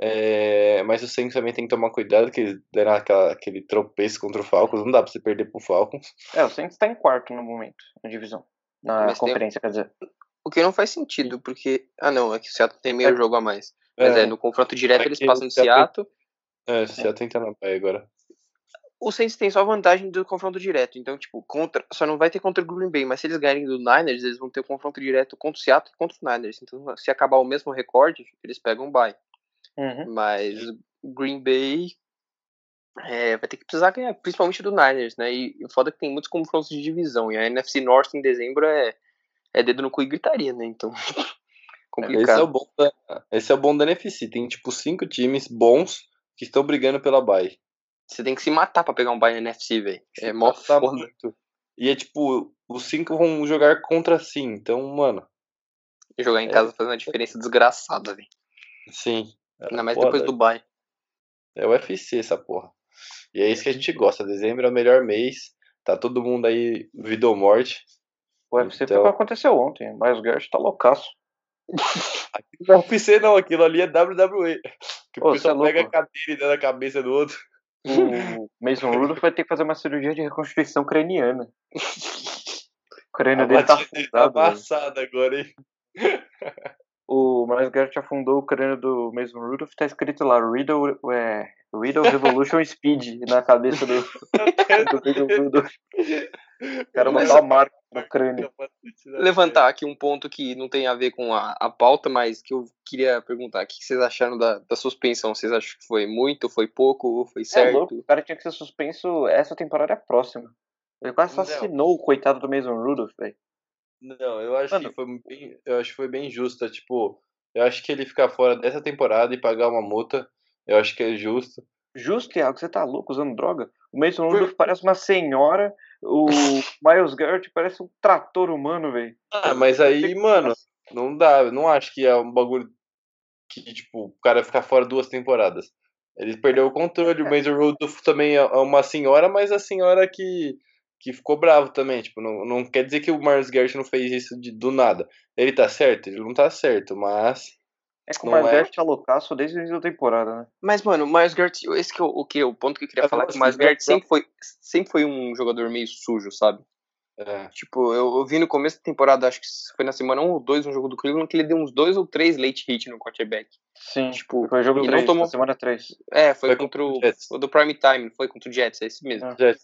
É, mas o Saints também tem que tomar cuidado, que eles deram aquela, aquele tropeço contra o Falcons. Não dá pra você perder pro Falcons. é, o Saints tá em quarto no momento, na divisão. Na Mas tem- conferência, quer dizer. O que não faz sentido, porque. Ah, não, é que o Seattle tem meio É. jogo a mais. Mas é, no confronto direto É eles passam de Seattle- Seattle. É, você já tenta na bye agora. O Saints tem só vantagem do confronto direto. Então, tipo, contra, só não vai ter contra o Green Bay. Mas se eles ganharem do Niners, eles vão ter o confronto direto contra o Seattle e contra o Niners. Então, se acabar o mesmo recorde, eles pegam um bye. Uhum. Mas o Green Bay é, vai ter que precisar ganhar, principalmente do Niners, né? E o foda é que tem muitos confrontos de divisão. E a NFC North em dezembro é, é dedo no cu e gritaria, né? Então, Esse é, complicado. o bom da, esse é o bom da NFC. Tem tipo cinco times bons que estão brigando pela bye. Você tem que se matar pra pegar um bye na NFC, velho. É mó foda. muito. E é tipo, os cinco vão jogar contra si. Então, mano, Jogar em É. casa faz uma diferença desgraçada, velho. sim. Ainda mais depois do bye. É o UFC essa porra. E é isso que a gente gosta. Dezembro é o melhor mês. Tá todo mundo aí, vida ou morte. O UFC foi Então- o que aconteceu ontem. Mas o Garrett tá loucaço. Aquilo não é UFC não, aquilo ali é WWE. Que Ô, o pessoal é pega a cadeira e dá na cabeça do outro. O Mason Rudolph vai ter que fazer uma cirurgia de reconstrução craniana. O crânio A dele tá tá velho. amassada agora, hein? O Miles Garrett afundou o crânio do Mason Rudolph, tá escrito lá Riddle, é, Riddle Revolution Speed na cabeça do, do Mason Rudolph. O cara Mas- botou uma marca no crânio. Levantar aqui um ponto que não tem a ver com a, a pauta, mas que eu queria perguntar. O que vocês acharam da, da suspensão? Vocês acham que foi muito, foi pouco, foi É louco, certo? o cara tinha que ser suspenso essa temporada próxima. Ele quase Não. assassinou o coitado do Mason Rudolph, velho. Não, eu acho Mano. que foi bem, eu acho que foi bem justa, tipo, eu acho que ele ficar fora dessa temporada e pagar uma multa, eu acho que é justo. Justo, Thiago, você tá louco usando droga? O Mason Rudolph parece uma senhora, o Miles Garrett parece um trator humano, velho. Ah, mas aí, mano, não dá, eu não acho que é um bagulho que, tipo, o cara ficar fora duas temporadas. Ele perdeu o controle, o Mason Rudolph também é uma senhora, mas a senhora que, que ficou bravo também, tipo, não, não quer dizer que o Miles Garrett não fez isso de, do nada. Ele tá certo? Ele não tá certo, mas... É que o Não Miles é. Garrett tá loucaço desde o início da temporada, né? Mas, mano, o Miles Garrett, esse que é o, o, que, o ponto que eu queria Eu falar, que o Miles do Garrett sempre foi, sempre foi um jogador meio sujo, sabe? É, Tipo, eu, eu vi no começo da temporada, acho que foi na semana 1 ou 2, um jogo do Cleveland, que ele deu uns dois ou três late hit no quarterback. Sim, Tipo, foi o jogo não 3, tomou- na semana 3. É, foi, Foi contra contra o, o Jets. o do Prime Time, foi contra o Jets, é esse mesmo. Ah. já-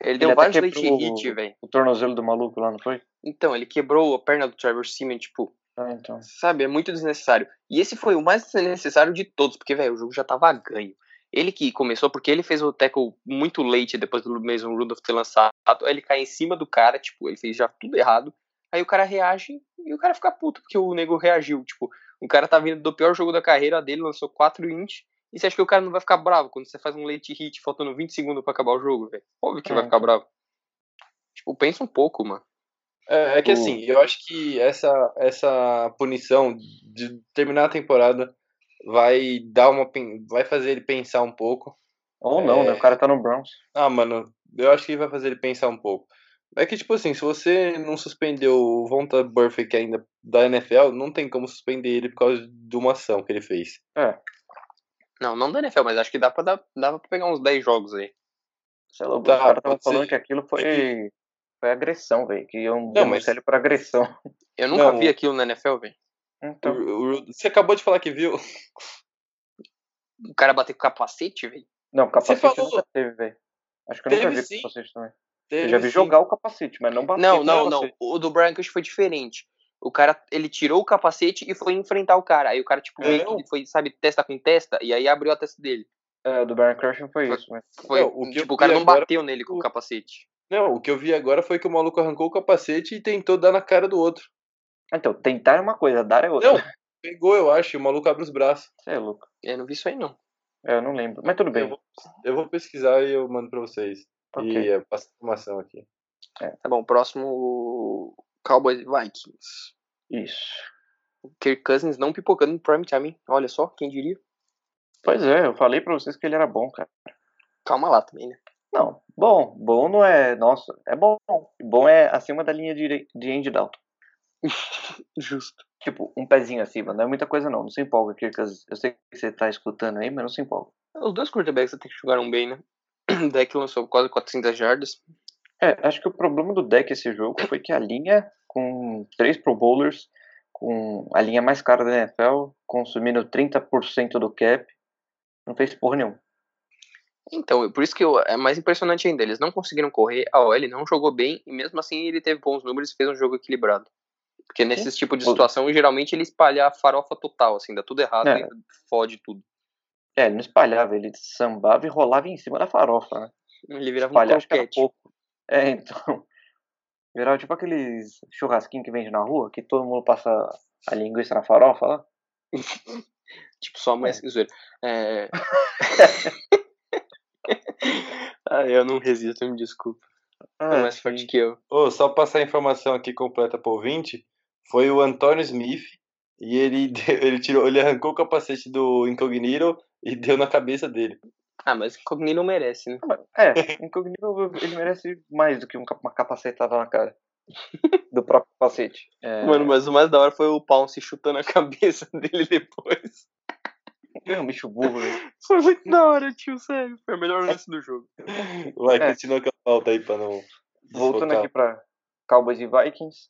Ele deu Ele vários late hit, velho. O tornozelo do maluco lá, não foi? Então, ele quebrou a perna do Trevor Seaman, tipo, Ah, então. sabe, é muito desnecessário. E esse foi o mais desnecessário de todos, porque, velho, o jogo já tava ganho. Ele que começou, porque ele fez o tackle muito late depois do Mason Rudolph ter lançado, aí ele cai em cima do cara, tipo, ele fez já tudo errado. aí o cara reage e o cara fica puto porque o nego reagiu. Tipo, o cara tá vindo do pior jogo da carreira dele, lançou 4 int, e você acha que o cara não vai ficar bravo quando você faz um late hit faltando 20 segundos pra acabar o jogo, velho? Óbvio que É. vai ficar bravo. Tipo, pensa um pouco, mano. É, é que O- assim, eu acho que essa, essa punição de terminar a temporada vai dar uma. vai fazer ele pensar um pouco. Ou não, né? É. O cara tá no Browns. Ah, mano, eu acho que vai fazer ele pensar um pouco. É que, tipo assim, se você não suspendeu o Vonta Burfict ainda da NFL, não tem como suspender ele por causa de uma ação que ele fez. É. Não, não da NFL, mas acho que dá pra, dar, dá pra pegar uns 10 jogos aí. Sei lá, os Tá, caras estavam pode falando ser. que aquilo foi, foi agressão, velho. Que iam Não, mas- ele por agressão. Eu nunca Não. vi aquilo na NFL, velho. Então, O- o- você acabou de falar que viu. O cara bater com capacete, velho. não, capacete falou- nunca teve, velho. Acho que eu nunca Teve vi sim. capacete também. Teve, Eu já vi sim. jogar o capacete, mas não bater Não, não, o não. O do Brian Cush foi diferente. O cara, ele tirou o capacete e foi enfrentar o cara. Aí o cara, tipo, meio que foi, sabe, testa com testa, e aí abriu a testa dele. É, o do Brian Crushing foi Foi- isso, mas... Foi, Não, o que eu tipo, o cara vi não agora bateu nele com o capacete. Não, o que eu vi agora foi que o maluco arrancou o capacete e tentou dar na cara do outro. Então, tentar é uma coisa, dar é outra. Não, pegou, eu acho, e o maluco abre os braços. Você é louco. Eu não vi isso aí, não. É, eu não lembro. Mas tudo bem. Eu vou, eu vou pesquisar e eu mando pra vocês. Ok. E eu passo informação aqui. Tá bom, próximo Cowboys e Vikings. Isso. O Kirk Cousins não pipocando no prime time? Olha só, quem diria? Pois é, eu falei pra vocês que ele era bom, cara. Calma lá também, né? Não, bom. Bom não é... Nossa, é bom. Bom é acima da linha de, de Andy Dalton. Justo. Tipo, um pezinho acima. Não é muita coisa não. Não se empolga, Kirk Cousins. Eu sei que você tá escutando aí, mas não se empolga. Os dois quarterbacks até que jogaram bem, né? Deck lançou quase 400 jardas. É, acho que o problema do deck esse jogo foi que a linha, com três Pro Bowlers, com a linha mais cara da NFL, consumindo 30% do cap, não fez porra nenhuma. Então, por isso que eu- é mais impressionante ainda. Eles não conseguiram correr, a OL não jogou bem, e mesmo assim ele teve bons números e fez um jogo equilibrado. Porque nesse tipo de situação, geralmente ele espalha a farofa total, assim, dá tudo errado É. e fode tudo. É, ele não espalhava, ele sambava e rolava em cima da farofa, né? Ele virava um era croquete. pouco. É, então. Virava tipo aqueles churrasquinhos que vende na rua, que todo mundo passa a linguiça na farofa lá. Tipo, só mais que zoeira. É... ah, eu não resisto, me desculpa. É Ah, mais forte que eu. Ô, só passar a informação aqui completa pro ouvinte, foi o Antônio Smith e ele, deu- ele tirou, ele arrancou o capacete do Incognito e deu na cabeça dele. Ah, mas Cogni não merece, né? É, Incognito ele merece mais do que um uma capacetada na cara. Do próprio capacete. É, Mano, mas o mais da hora foi o Pounce chutando a cabeça dele depois. é um bicho burro, velho. Foi muito da hora, tio, sério. Foi o melhor lance do jogo. Vai, É. continua com a pauta aí pra não. Voltando desfocar. aqui pra Cowboys e Vikings.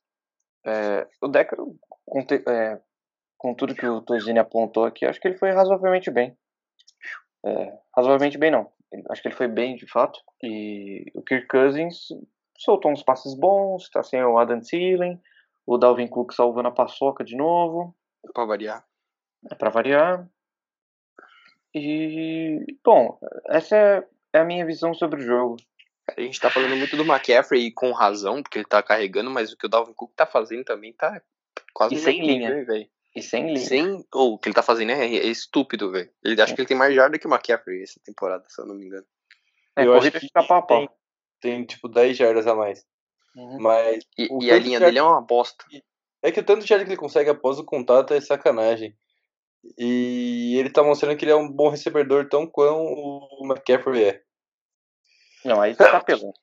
é, o Decker, com, te- é, com tudo que o Tozini apontou aqui, acho que ele foi razoavelmente bem. É, razoavelmente bem, não. Acho que ele foi bem, de fato. E o Kirk Cousins soltou uns passes bons, tá sem o Adam Thielen. O Dalvin Cook salvando a paçoca de novo. Pra variar. É pra variar. E, bom, essa é, é a minha visão sobre o jogo. A gente tá falando muito do McCaffrey e com razão, porque ele tá carregando, mas o que o Dalvin Cook tá fazendo também tá quase sem linha. velho. E sem linha. Sem. Ou o que ele tá fazendo é, é estúpido, velho. Ele acho que ele tem mais jarda que o McCaffrey essa temporada, se eu não me engano. É, Eu acho que fica pau a pau. tem, tem tipo 10 jardas a mais. Uhum. Mas E, e a linha de dele é uma bosta. é que o tanto de jarda que ele consegue após o contato é sacanagem. E ele tá mostrando que ele é um bom recebedor tão quão o McCaffrey é. Não, aí você tá pelando.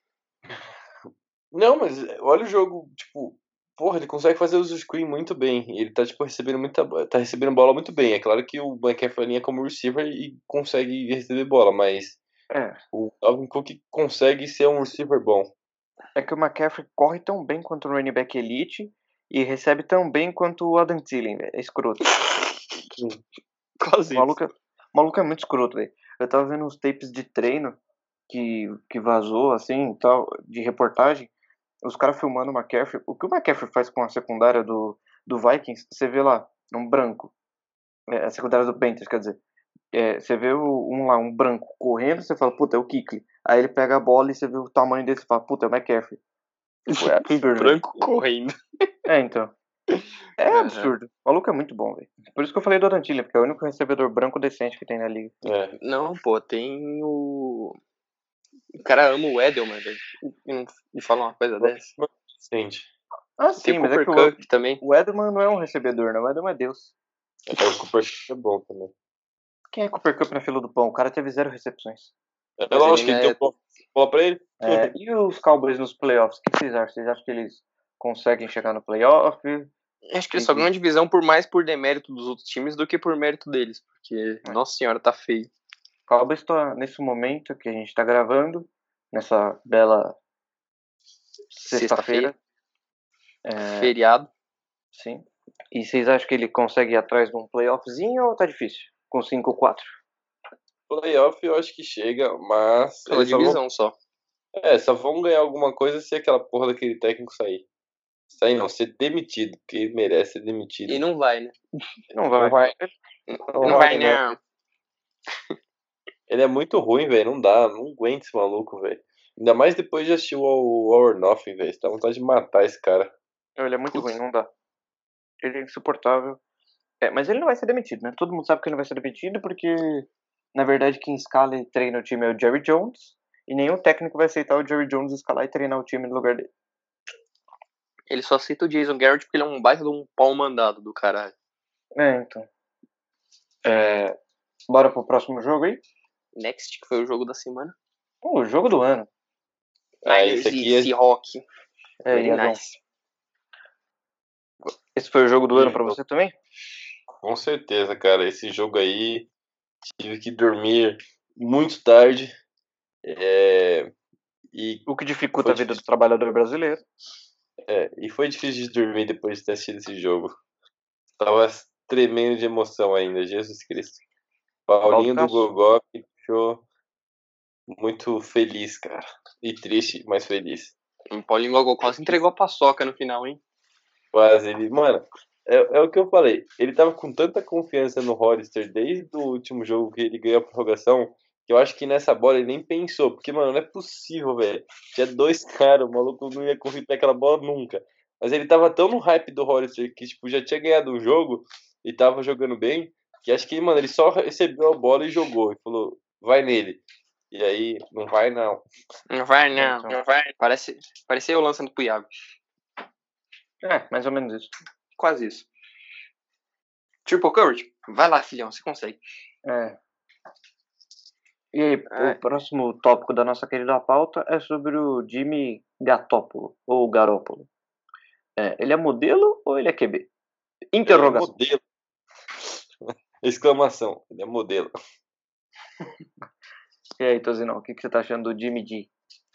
Não, mas olha o jogo, tipo, porra, ele consegue fazer os screen muito bem. Ele tá, tipo, recebendo muita tá recebendo bola muito bem. É claro que o McCaffrey linha como receiver e consegue receber bola, mas É. o Alvin Cook consegue ser um receiver bom. É que o McCaffrey corre tão bem quanto o running back elite e recebe tão bem quanto o Adam Thielen, velho. É escroto. Quase O maluco, é- o maluco é muito escroto, velho. Eu tava vendo uns tapes de treino que, que vazou, assim, tal, de reportagem. Os caras filmando o McCaffrey. O que o McCaffrey faz com a secundária do, do Vikings, você vê lá, um branco. É, a secundária do Panthers, quer dizer. É, você vê o- um lá, um branco correndo, você fala, puta, é o Kikli. Aí ele pega a bola e você vê o tamanho dele, você fala, puta, é o McCaffrey. Foi absurdo. Branco correndo. É, então. É absurdo. O maluco é muito bom, velho. Por isso que eu falei do Adantilha, porque é o único recebedor branco decente que tem na liga. É. Não, pô, tem o. O cara ama o Edelman, velho. E fala uma coisa dessa. Sente. Ah, Tem sim, o mas é Cooper que Cup também. o, o Edelman não é um recebedor, não. O Edelman é Deus. É, o Cooper é bom também. Quem é Cooper Cup na fila do pão? O cara teve zero recepções. É Mas lógico que ele ele não tem bola, pra ele. É, e os Cowboys nos playoffs? O que vocês acham? Vocês acham que eles conseguem chegar no playoff? Acho que eles só ganham a divisão por mais por demérito dos outros times do que por mérito deles. Porque, É. nossa senhora, tá feio. O Cowboys tá nesse momento que a gente tá gravando, nessa bela sexta-feira. É, Feriado. sim. E vocês acham que ele consegue ir atrás de um playoffzinho ou tá difícil? Com 5-4? Playoff eu acho que chega, mas. Pela eles só vão- divisão só. É, só vão ganhar alguma coisa se aquela porra daquele técnico sair. Sair não, ser demitido, porque ele merece ser demitido. E não vai, né? Não vai. Não vai. Não, Não vai, né? não. Ele é muito ruim, velho. Não dá, não aguenta esse maluco, velho. Ainda mais depois de assistir o All or Nothing, velho. Você dá vontade de matar esse cara. Ele é muito Putz. ruim, não dá. Ele é insuportável. É, mas ele não vai ser demitido, né? Todo mundo sabe que ele não vai ser demitido porque, na verdade, quem escala e treina o time é o Jerry Jones. E nenhum técnico vai aceitar o Jerry Jones escalar e treinar o time no lugar dele. Ele só aceita o Jason Garrett porque ele é um baita de um pau mandado do caralho. É, então. É, bora pro próximo jogo aí? Next, que foi o jogo da semana. Uh, o jogo do ano. Ah, esse aqui e é- Seahawks. É, Iazão. nice. Esse foi o jogo do ano pra Jogo. você também? Com certeza, cara. Esse jogo aí tive que dormir muito tarde. É, E, O que dificulta a vida do difícil. trabalhador brasileiro. é, e foi difícil de dormir depois de ter assistido esse jogo. Tava tremendo de emoção ainda, Jesus Cristo. Paulinho do. Gogó deixou muito feliz, cara. E triste, mas feliz. O Paulinho Gogol quase entregou a paçoca no final, hein? Quase ele. Mano, é, é o que eu falei. Ele tava com tanta confiança no Hollister desde o último jogo que ele ganhou a prorrogação. Que eu acho que nessa bola ele nem pensou. Porque, mano, não é possível, velho. Tinha dois caras, o maluco não ia correr pra aquela bola nunca. Mas ele tava tão no hype do Hollister que, tipo, já tinha ganhado um jogo e tava jogando bem. Que acho que, mano, ele só recebeu a bola e jogou. E falou, vai nele. E aí, não vai não. Não vai, não. Então. Não vai. Parece, parecia eu lançando pro Iago. É, mais ou menos isso. Quase isso. Triple coverage? Vai lá, filhão, você consegue. É. E aí, É. o próximo tópico da nossa querida pauta é sobre o Jimmy Gatópolo, ou Garópolo. É, ele é modelo ou ele é QB? Ele é Interrogação. modelo. Exclamação. Ele é modelo. E aí, Tozinão, o que, que você tá achando do Jimmy G?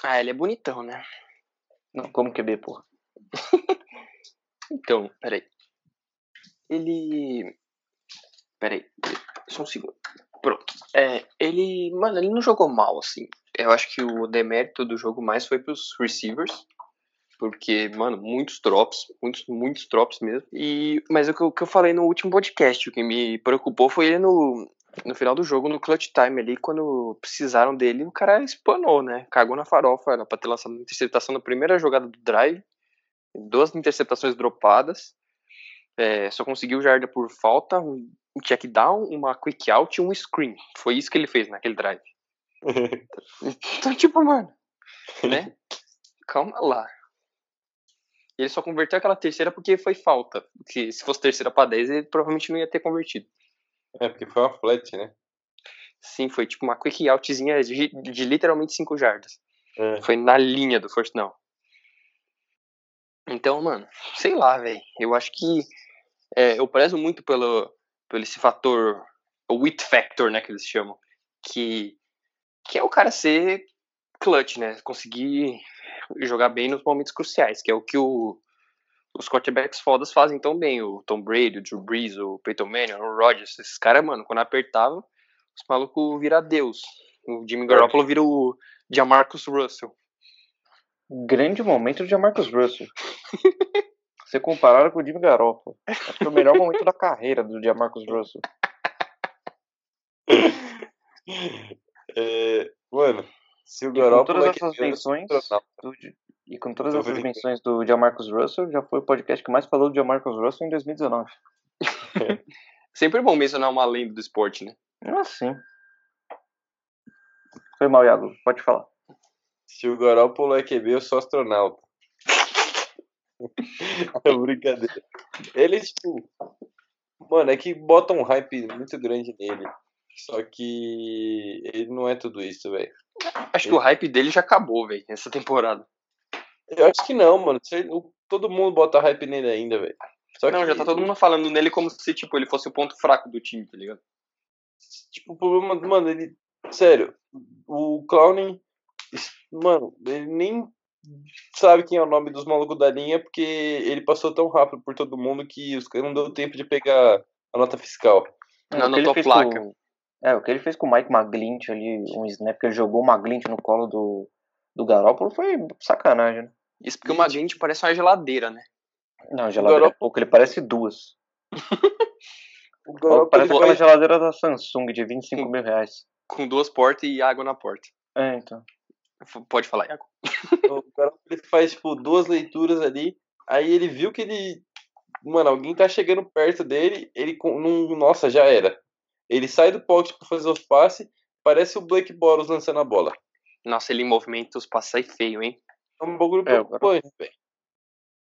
Ah, ele é bonitão, né? Não, como QB, porra. Então, peraí. Ele. Peraí. Só um segundo. Pronto. É, ele. Mano, ele não jogou mal, assim. Eu acho que o demérito do jogo mais foi pros receivers. Porque, mano, muitos drops. Muitos, muitos drops mesmo. E, mas o que, eu- o que eu falei no último podcast, o que me preocupou foi ele no, no final do jogo, no clutch time ali, quando precisaram dele, o cara espanou, né? Cagou na farofa, era pra ter lançado uma interceptação na primeira jogada do drive duas interceptações dropadas, é, só conseguiu jarda por falta, um check down, uma quick out e um screen. Foi isso que ele fez naquele drive. Então, tipo, mano, né? Calma lá. Ele só converteu aquela terceira porque foi falta. Porque se fosse terceira pra 10, ele provavelmente não ia ter convertido. É, porque foi uma flat, né? Sim, foi tipo uma quick outzinha de, de literalmente 5 jardas. É. Foi na linha do first down. Então, mano, sei lá, velho. Eu acho que é, eu prezo muito pelo, pelo esse fator, o wit factor, né, que eles chamam, que que é o cara ser clutch, né, conseguir jogar bem nos momentos cruciais, que é o que o, os quarterbacks fodas fazem tão bem, o Tom Brady, o Drew Brees, o Peyton Manning, o Rodgers, esses caras, mano, quando apertava, os malucos viram Deus. O Jimmy Garoppolo vira o Jamarcus Russell. Grande momento de Marcus Russell. Você comparado com o Jimmy Garoppolo. Acho que é o melhor momento da carreira do Jamarcus Russell. É, mano, se o E com Garoppolo todas é essas menções do, E com todas essas brincando. menções do Jamarcus Russell, já foi o podcast que mais falou do Jamarcus Russell em 2019. Sempre bom mencionar uma lenda do esporte, né? Ah, sim. Foi mal, Iago. Pode falar. Se o Garoppolo é QB, eu sou astronauta. é brincadeira. Ele, tipo. Mano, é que bota um hype muito grande nele. Só que ele não é tudo isso, velho. Acho que o hype dele já acabou, velho, essa temporada. Eu acho que não, mano. Todo mundo bota hype nele ainda, velho. Só Não, que, já tá todo mundo falando nele como se, tipo, ele fosse o ponto fraco do time, tá ligado? Tipo, o problema, mano, ele. Sério, o Clowning. Mano, ele nem sabe quem é o nome dos malucos da linha, porque ele passou tão rápido por todo mundo que os caras não deu tempo de pegar a nota fiscal. Não o que ele anotou placa. com- É, o que ele fez com o Mike McGlinch ali, um snap que ele jogou o McGlinch no colo do, do Garoppolo foi sacanagem, né? Isso porque o Magente parece uma geladeira, né? Não, geladeira é Garoppolo- pouco, ele parece duas. O Parece Garoppolo aquela geladeira da Samsung de 25 mil reais. Com duas portas e água na porta. É, então. Pode falar, Iago. o Garoppolo ele faz, tipo, duas leituras ali. Aí ele viu que ele. Mano, alguém tá chegando perto dele. Ele. com- Não, nossa, já era. Ele sai do pocket pra fazer os passes. Parece o Blake Boros lançando a bola. Nossa, ele em movimento os passos sai feio, hein? É um bagulho É, o preocupante, velho.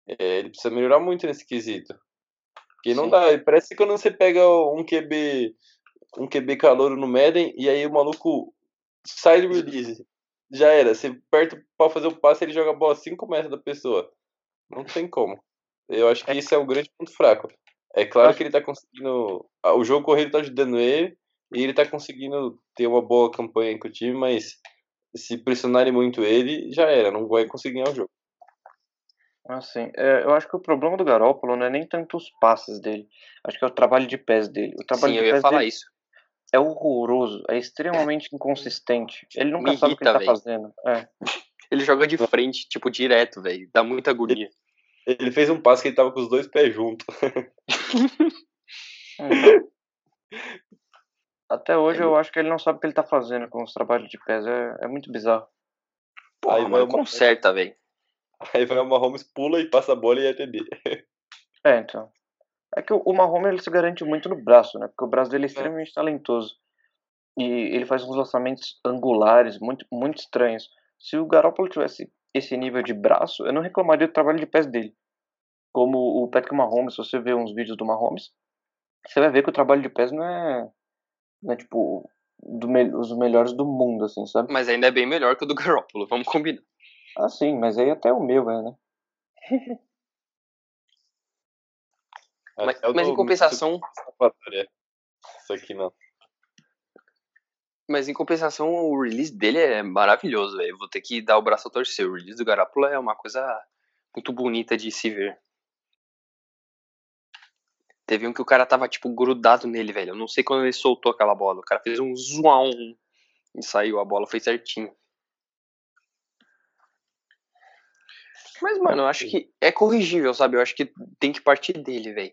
É, ele precisa melhorar muito nesse quesito. Porque não Sim. dá. Parece que quando você pega um QB. Um QB calouro no Madden e aí o maluco sai do release. Já era. Você aperta pra fazer o passe ele joga a bola 5 metros da pessoa. Não tem como. Eu acho que isso é um grande ponto fraco. É claro que ele tá conseguindo. ah, O jogo corrido tá ajudando ele. E ele tá conseguindo ter uma boa campanha com o time, mas se pressionarem muito ele, já era. Não vai conseguir ganhar o jogo. Assim, é, eu acho que o problema do Garoppolo não é nem tanto os passes dele. Acho que é o trabalho de pés dele. O trabalho Sim, de eu ia pés falar dele isso. é horroroso, é extremamente inconsistente. Ele nunca Me sabe o que ele tá irrita, fazendo. É. Ele joga de frente, tipo, direto, velho. Dá muita agonia. Ele fez um passe que ele tava com os dois pés juntos. Então, até hoje eu acho que ele não sabe o que ele tá fazendo com os trabalhos de pés. É, é muito bizarro. Porra, Aí vai uma- conserta, velho. Aí vai o Mahomes, pula e passa a bola e é TD. É, então. É que o, Mahomes ele se garante muito no braço, né? Porque o braço dele é extremamente talentoso. E ele faz uns lançamentos angulares muito, muito estranhos. Se o Garoppolo tivesse esse nível de braço, eu não reclamaria do trabalho de pés dele. Como o Patrick Mahomes, se você ver uns vídeos do Mahomes, você vai ver que o trabalho de pés não é, não é tipo, do me- os melhores do mundo, assim, sabe? Mas ainda é bem melhor que o do Garoppolo, vamos combinar. Ah, sim, mas aí até o meu é, né? Mas, É mas do- em compensação. Isso aqui não. mas em compensação, o release dele é maravilhoso, velho. Vou ter que dar o braço a torcer. O release do Garoppolo é uma coisa muito bonita de se ver. Teve um que o cara tava, tipo, grudado nele, velho. Eu não sei quando ele soltou aquela bola. O cara fez um zoom e saiu. A bola foi certinho. Mas, mano, eu acho que é corrigível, sabe? Eu acho que tem que partir dele, velho.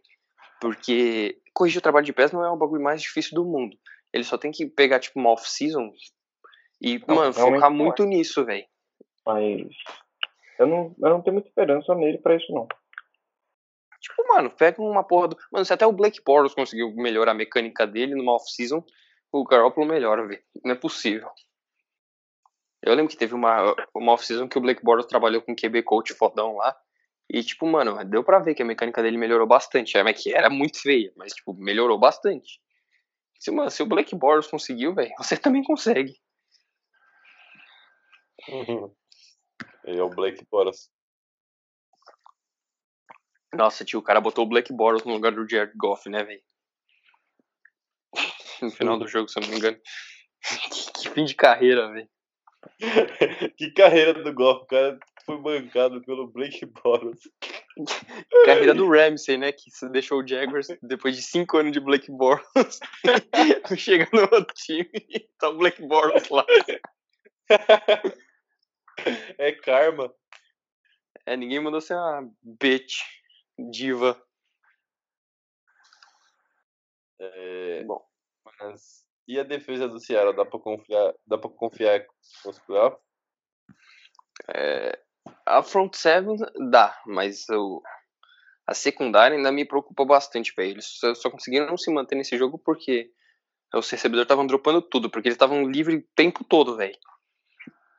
Porque corrigir o trabalho de pés não é o bagulho mais difícil do mundo. Ele só tem que pegar, tipo, uma off-season e, Não, mano, focar muito nisso, velho. Mas eu não, eu não tenho muita esperança nele pra isso, não. Tipo, mano, pega uma porra do. Mano, se até o Blake Bortles conseguiu melhorar a mecânica dele numa off-season, o Garoppolo melhora, velho. Não é possível. Eu lembro que teve uma, uma off-season que o Blake Bortles trabalhou com QB coach fodão lá. E, tipo, mano, deu pra ver que a mecânica dele melhorou bastante. É que era muito feia, mas, tipo, melhorou bastante. Se, mano, se o Blake Bortles conseguiu, velho, você também consegue. É o Blake Boras. Nossa, tio, o cara botou o Blake Bortles no lugar do Jared Goff, né, velho? No final do jogo, se eu não me engano. que fim de carreira, velho. que carreira do golfe. O cara foi bancado pelo Blake Boras. Carreira do Ramsey, né? Que deixou o Jaguars depois de 5 anos de Blake Bortles. Chega no outro time e tá o Blake Bortles lá. é karma. É, ninguém mandou ser uma bitch, diva. É, Bom, mas e a defesa do Ceará? Dá pra confiar, dá pra confiar nos playoffs? é, A front seven dá, mas o, a secundária ainda me preocupa bastante, velho. Eles só, só conseguiram se manter nesse jogo porque os recebedores estavam dropando tudo, porque eles estavam livres o tempo todo, velho.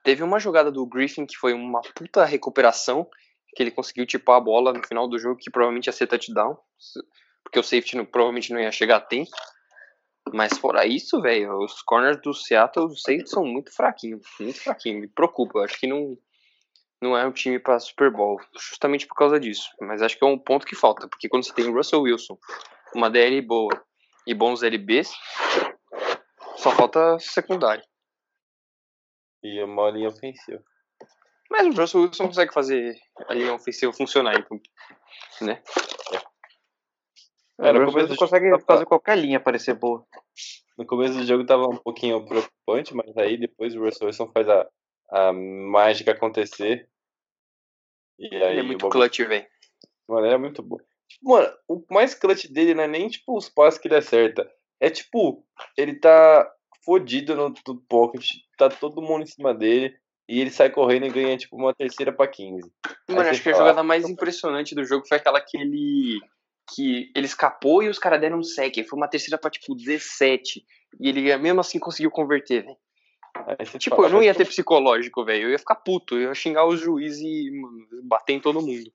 Teve uma jogada do Griffin que foi uma puta recuperação, que ele conseguiu tipar a bola no final do jogo, que provavelmente ia ser touchdown, porque o safety não, provavelmente não ia chegar a tempo. Mas fora isso, velho, os corners do Seattle, os safety são muito fraquinhos, muito fraquinhos, me preocupa. Acho que não, não é um time para Super Bowl, justamente por causa disso. Mas acho que é um ponto que falta, porque quando você tem Russell Wilson, uma DL boa e bons LBs, só falta secundário. E uma linha ofensiva. Mas o Russell Wilson consegue fazer a linha ofensiva funcionar, então, né? É, no o começo Russell do consegue jogo tava- fazer qualquer linha parecer boa. No começo do jogo tava um pouquinho preocupante, mas aí depois o Russell Wilson faz a, a mágica acontecer. E aí Ele é muito clutch, velho. Mano, ele é muito bom. Tipo, mano, o mais clutch dele não é nem, tipo, os passes que ele acerta. É, tipo, ele tá fodido no, no pocket, tá todo mundo em cima dele, e ele sai correndo e ganha, tipo, uma terceira pra 15. Aí Mano, acho que a jogada mais impressionante do jogo foi aquela que ele. que ele escapou e os caras deram um sec. Foi uma terceira pra, tipo, 17. E ele mesmo assim conseguiu converter, velho. Tipo, fala, eu não ia ter psicológico, velho. Eu ia ficar puto. Eu ia xingar os juízes e, mano, bater em todo mundo.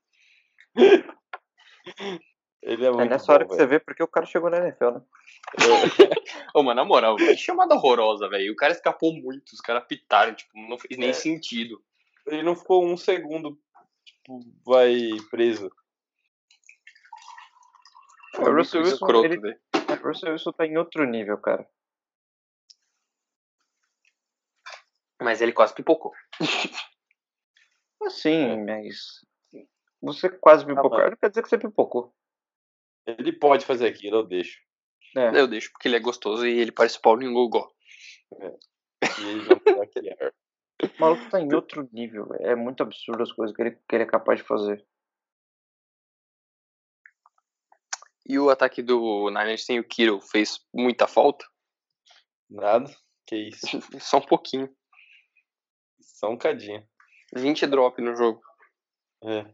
Ele é É nessa hora bom, que você vê porque o cara chegou na NFL, né? Ô, mano, na moral, que chamada horrorosa, velho. O cara escapou muito. Os caras pitaram, tipo, não fez nem É. sentido. Ele não ficou um segundo, tipo, vai preso. O Russell Wilson, escroto, ele-. O Russell Wilson tá em outro nível, cara. Mas ele quase pipocou. Assim, mas. Você quase pipocou. mano. não quer dizer que você pipocou. Ele pode fazer aquilo, eu deixo. É. Eu deixo porque ele é gostoso e ele parece Paulinho Gogó. E ele não tem aquele ar. O maluco tá em outro nível, velho. É muito absurdo as coisas que ele, que ele é capaz de fazer. E o ataque do Niners sem o Kiro fez muita falta? Nada. Que isso. Só um pouquinho. Só um cadinho. 20 drop no jogo. É.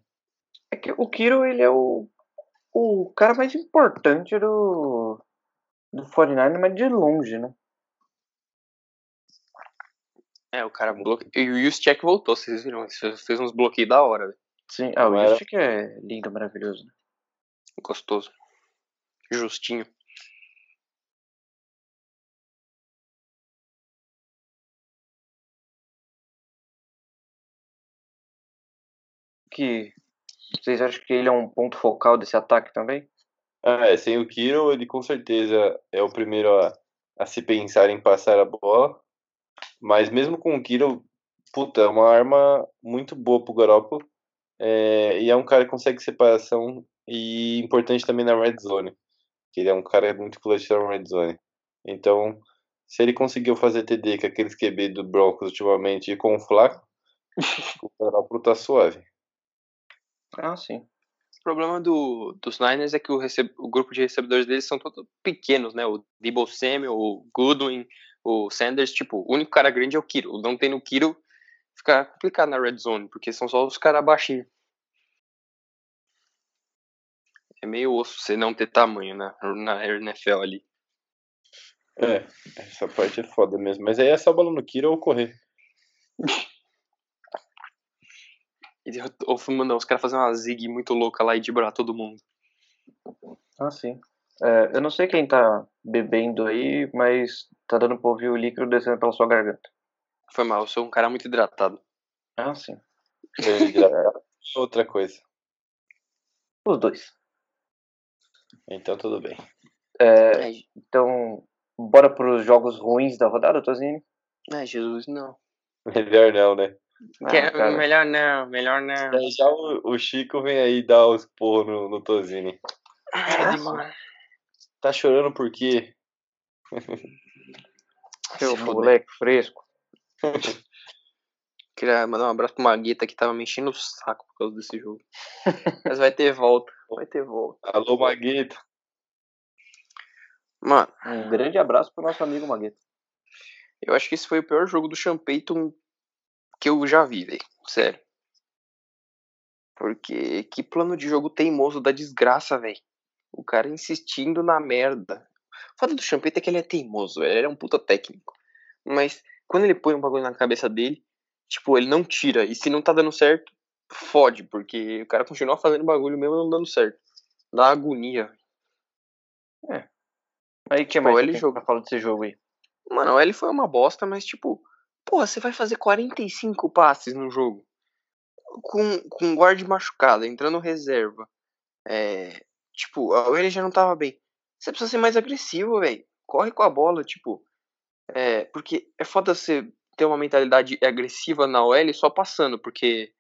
É que o Kiro, ele é o, o cara mais importante do, do 49, mas de longe, né? É, o cara bloqueou. E o Juszczyk voltou, vocês viram? Fez- uns bloqueios da hora, velho. Sim. Ah, o que é lindo, maravilhoso. Né? Gostoso. Justinho. Que vocês acham que ele é um ponto focal desse ataque também? Ah, é, sem o Kiro, ele com certeza é o primeiro a, a se pensar em passar a bola. Mas mesmo com o Kiro, puta, é uma arma muito boa pro Garoppolo. É, e é um cara que consegue separação e importante também na red zone. Que ele é um cara muito clutch na red zone. Então, se ele conseguiu fazer TD com aqueles QB do Broncos ultimamente e com o Flaco, o Garoppolo tá suave. Ah, sim. O problema do, dos Niners é que o, receb- o grupo de recebedores deles são todos pequenos, né? O Debo Samuel, o Goodwin, o Sanders. Tipo, o único cara grande é o Kiro. Não tem no Kiro, fica complicado na red zone, porque são só os caras baixinhos. É meio osso você não ter tamanho na, na NFL ali. É, essa parte é foda mesmo. Mas aí é só bola no Kiro ou correr. E, ou mandar os caras fazer uma zig muito louca lá e dibrar todo mundo. Ah, sim. É, eu não sei quem tá bebendo aí, mas tá dando pra ouvir o líquido descendo pela sua garganta. Foi mal, eu sou um cara muito hidratado. Ah, sim. Outra coisa. Os dois. Então tudo bem. É, Ai, então, bora pros jogos ruins da rodada, Tozinho? ai, Jesus, não. Melhor não, né? Ah, Quer- cara. melhor não, melhor não. Já, já o, o Chico vem aí dar os porros no, no Tozini. Demais. Tá chorando por quê? Seu moleque fresco. Queria mandar um abraço pro Magueta que tava me enchendo o saco por causa desse jogo. Mas vai ter volta. Vai ter volta. Alô, Maguito. Mano, Um grande abraço pro nosso amigo Magueta. eu acho que esse foi o pior jogo do Sean Payton que eu já vi, velho. Sério. Porque que plano de jogo teimoso da desgraça, velho. O cara insistindo na merda. O fato do Champeta é que ele é teimoso, ele é um puta técnico. Mas quando ele põe um bagulho na cabeça dele, tipo, ele não tira. E se não tá dando certo, fode, porque o cara continua fazendo bagulho mesmo não dando certo. Dá agonia. Aí que Tipo, mais ele ele jogo. falar desse jogo aí? Mano, o L foi uma bosta, mas tipo, porra, você vai fazer 45 passes no jogo. Com, com guarda machucado, entrando reserva. É, tipo, OL já não tava bem. Você precisa ser mais agressivo, velho. Corre com a bola, tipo. É, porque é foda você ter uma mentalidade agressiva na OL só passando, porque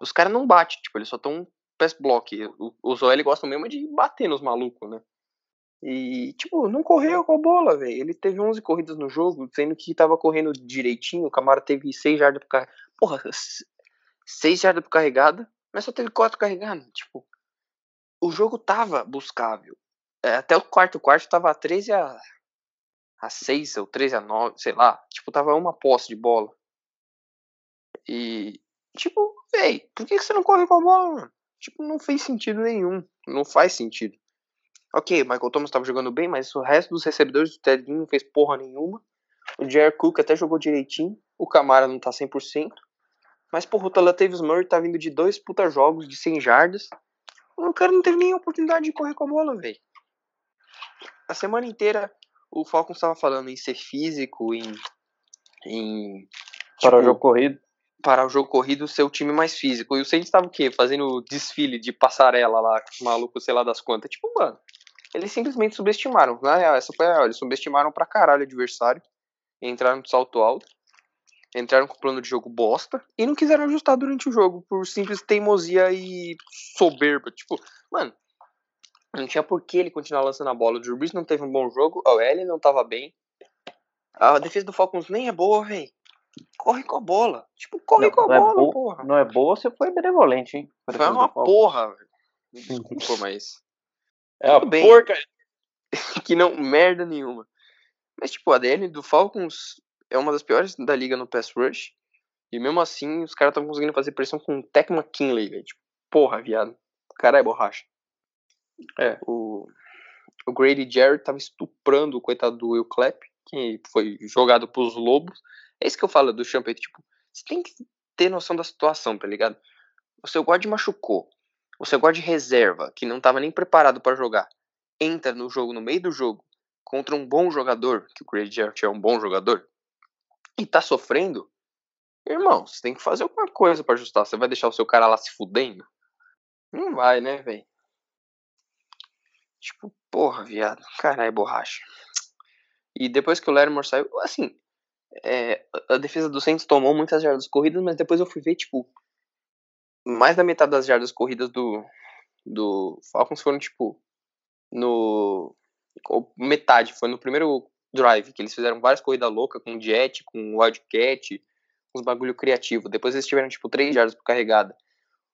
os caras não batem, tipo, eles só tão pass block. Os OL gostam mesmo de bater nos malucos, né? E, tipo, não correu com a bola, velho. Ele teve 11 corridas no jogo, sendo que tava correndo direitinho. O Camara teve 6 jardas por carregada. Porra, 6 jardas por carregada, mas só teve 4 carregadas. Tipo, o jogo tava buscável. É, até o quarto quarto tava 13 a, a 6 ou 13 a 9, sei lá. Tipo, tava uma posse de bola. E, tipo, véi, por que você não corre com a bola, mano? Tipo, não fez sentido nenhum. Não faz sentido. Ok, Michael Thomas tava jogando bem, mas o resto dos recebedores do Ted Ginn não fez porra nenhuma. O Jared Cook até jogou direitinho. O Camara não tá 100%. Mas, porra, o Talatavius Murray tá vindo de dois puta jogos de 100 jardas. O cara não teve nem oportunidade de correr com a bola, velho. A semana inteira o Falcons tava falando em ser físico, em. em Para o tipo, jogo corrido. parar o jogo corrido ser o time mais físico. E o Saints tava o quê? Fazendo desfile de passarela lá, malucos, sei lá das quantas. Tipo, mano, eles simplesmente subestimaram. Na real, essa foi a real. Eles subestimaram pra caralho o adversário. Entraram de salto alto. Entraram com plano de jogo bosta. E não quiseram ajustar durante o jogo por simples teimosia e soberba. Tipo, mano, não tinha por que ele continuar lançando a bola. O Drew Brees não teve um bom jogo. A OL não tava bem. A defesa do Falcons nem é boa, velho. Corre com a bola. Tipo, corre Não, com a é bola, boa- porra. Não é boa, você foi benevolente, hein? Foi uma porra, velho. Desculpa, mas. É uma bem. porca. que não merda nenhuma. Mas, tipo, a DL do Falcons é uma das piores da liga no pass rush. E mesmo assim, os caras estavam conseguindo fazer pressão com o Tech McKinley, velho. Tipo, porra, viado. O cara é borracha. É. O, o Grady Jarrett tava estuprando o coitado do Will Clapp, que foi jogado pros Lobos. É isso que eu falo do Champete, tipo, você tem que ter noção da situação, tá ligado? O seu guarde machucou. O seu guarde reserva, que não tava nem preparado pra jogar, entra no jogo, no meio do jogo, contra um bom jogador, que o Grady Jarrett é um bom jogador, e tá sofrendo, irmão, você tem que fazer alguma coisa pra ajustar. Você vai deixar o seu cara lá se fudendo? Não vai, né, velho? Tipo, porra, viado. Caralho, borracha. E depois que o Lattimore saiu, assim, é, a a defesa do Saints tomou muitas jardas corridas, mas depois eu fui ver, tipo, mais da metade das jardas corridas do, do Falcons foram, tipo, no. Metade, foi no primeiro drive, que eles fizeram várias corridas loucas com jet, com wildcat, uns bagulho criativo. Depois eles tiveram, tipo, três jardas por carregada.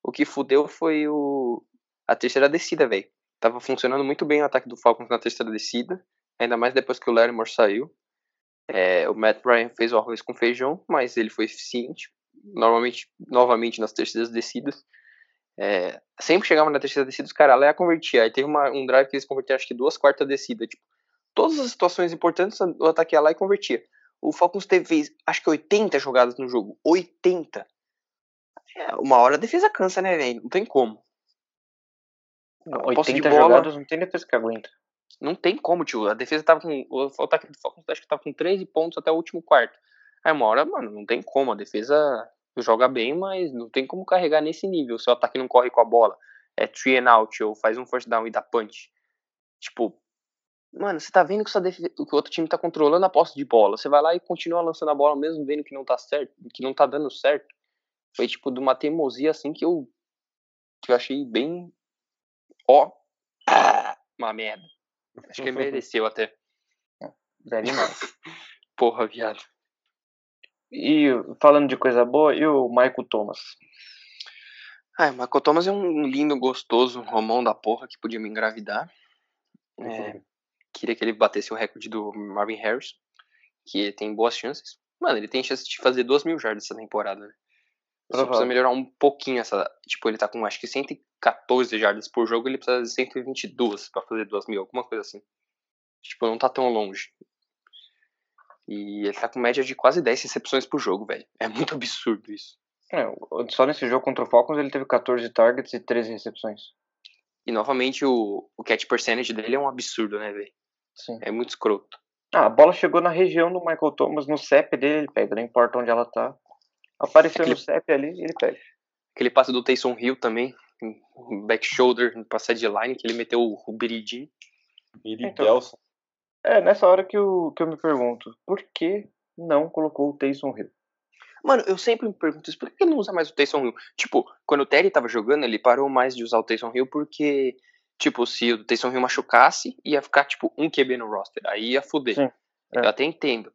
O que fudeu foi o. a terceira descida, velho. Tava funcionando muito bem o ataque do Falcons na terceira descida. Ainda mais depois que o Lattimore saiu. É, o Matt Ryan fez o arroz com feijão, mas ele foi eficiente. Normalmente, novamente nas terceiras descidas. É, sempre chegava na terceira descida, os caras lá ia convertir. Aí teve uma, um drive que eles converteram, acho que duas quartas descidas. Tipo, todas as situações importantes, o ataque ia lá e convertia. O Falcons teve, fez, acho que 80 jogadas no jogo. 80. É, uma hora a defesa cansa, né, velho? Não tem como. Não, A posse de 80 bola- jogadas não tem defesa que aguenta. Não tem como, tio. A defesa tava com. O ataque do Falcons acho que tava com 13 pontos até o último quarto. Aí uma hora, mano, não tem como. A defesa joga bem, mas não tem como carregar nesse nível. Se o ataque não corre com a bola. É three and out, ou faz um first down e dá punch. Tipo, mano, você tá vendo que, sua defe- que o outro time tá controlando a posse de bola. Você vai lá e continua lançando a bola mesmo vendo que não tá certo, que não tá dando certo. Foi tipo de uma teimosia assim que eu, que eu achei bem. Ó. Uma merda. Acho que ele mereceu até. Velho demais. Porra, viado. E falando de coisa boa, e o Michael Thomas? Ah, o Michael Thomas é um lindo, gostoso romão da porra que podia me engravidar. Uhum. É, queria que ele batesse o recorde do Marvin Harris, que tem boas chances. Mano, ele tem chance de fazer duas mil jardas essa temporada. né? Só precisa melhorar um pouquinho essa. Tipo, ele tá com acho que 114 jardas por jogo, ele precisa de 122 pra fazer 2 mil, alguma coisa assim. Tipo, não tá tão longe. E ele tá com média de quase 10 recepções por jogo, velho. É muito absurdo isso. É, só nesse jogo contra o Falcons ele teve 14 targets e 13 recepções. E novamente o, o catch percentage dele é um absurdo, né, velho? Sim. É muito escroto. Ah, a bola chegou na região do Michael Thomas, no CEP dele ele pega, não importa onde ela tá. Apareceu Aquele- no CEP ali, ele pega. Aquele passe do Taysom Hill também, back shoulder, no passe de line, que ele meteu o, o biridinho. Miri Então. Kelson. É, nessa hora que eu, que eu me pergunto, por que não colocou o Taysom Hill? Mano, eu sempre me pergunto isso, por que ele não usa mais o Taysom Hill? Tipo, quando o Terry tava jogando, ele parou mais de usar o Taysom Hill porque, tipo, se o Taysom Hill machucasse, ia ficar, tipo, um QB no roster. Aí ia fuder. Sim, é. Eu até entendo.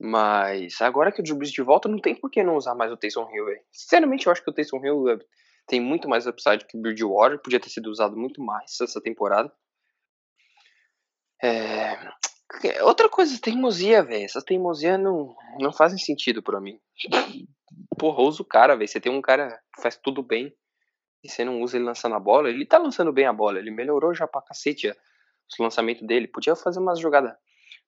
Mas agora que o Drew Brees de volta, não tem por que não usar mais o Taysom Hill, velho. Sinceramente, eu acho que o Taysom Hill é, tem muito mais upside que o Bridgewater. Podia ter sido usado muito mais essa temporada. É... Outra coisa, teimosia, velho. Essas teimosias não, não fazem sentido pra mim. Porra, usa o cara, velho. Você tem um cara que faz tudo bem e você não usa ele lançando a bola. Ele tá lançando bem a bola. Ele melhorou já pra cacete o lançamento dele. Podia fazer umas jogadas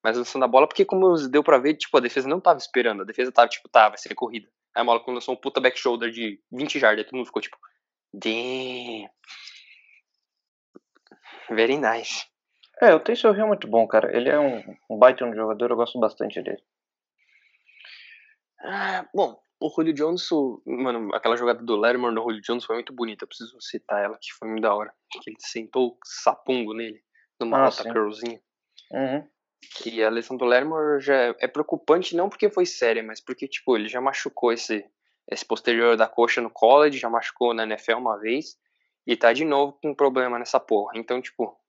mais lançando a bola, porque como deu pra ver, tipo, a defesa não tava esperando. A defesa tava, tipo, tá, vai ser corrida. Aí a bola lançou um puta back shoulder de 20 jardas, todo mundo ficou tipo, damn. Very nice. É, o Taysom Hill é muito bom, cara. Ele é um, um baita um jogador, eu gosto bastante dele. Ah, bom, o Julio Jones, o- mano, aquela jogada do Lattimore no Julio Jones foi muito bonita. Eu preciso citar ela, que foi muito da hora. Que ele sentou o sapungo nele, numa Ah, alta sim. curlzinha. Uhum. E a lesão do Lattimore já é- é preocupante não porque foi séria, mas porque, tipo, ele já machucou esse, esse posterior da coxa no college, já machucou na NFL uma vez, e tá de novo com problema nessa porra. Então, tipo,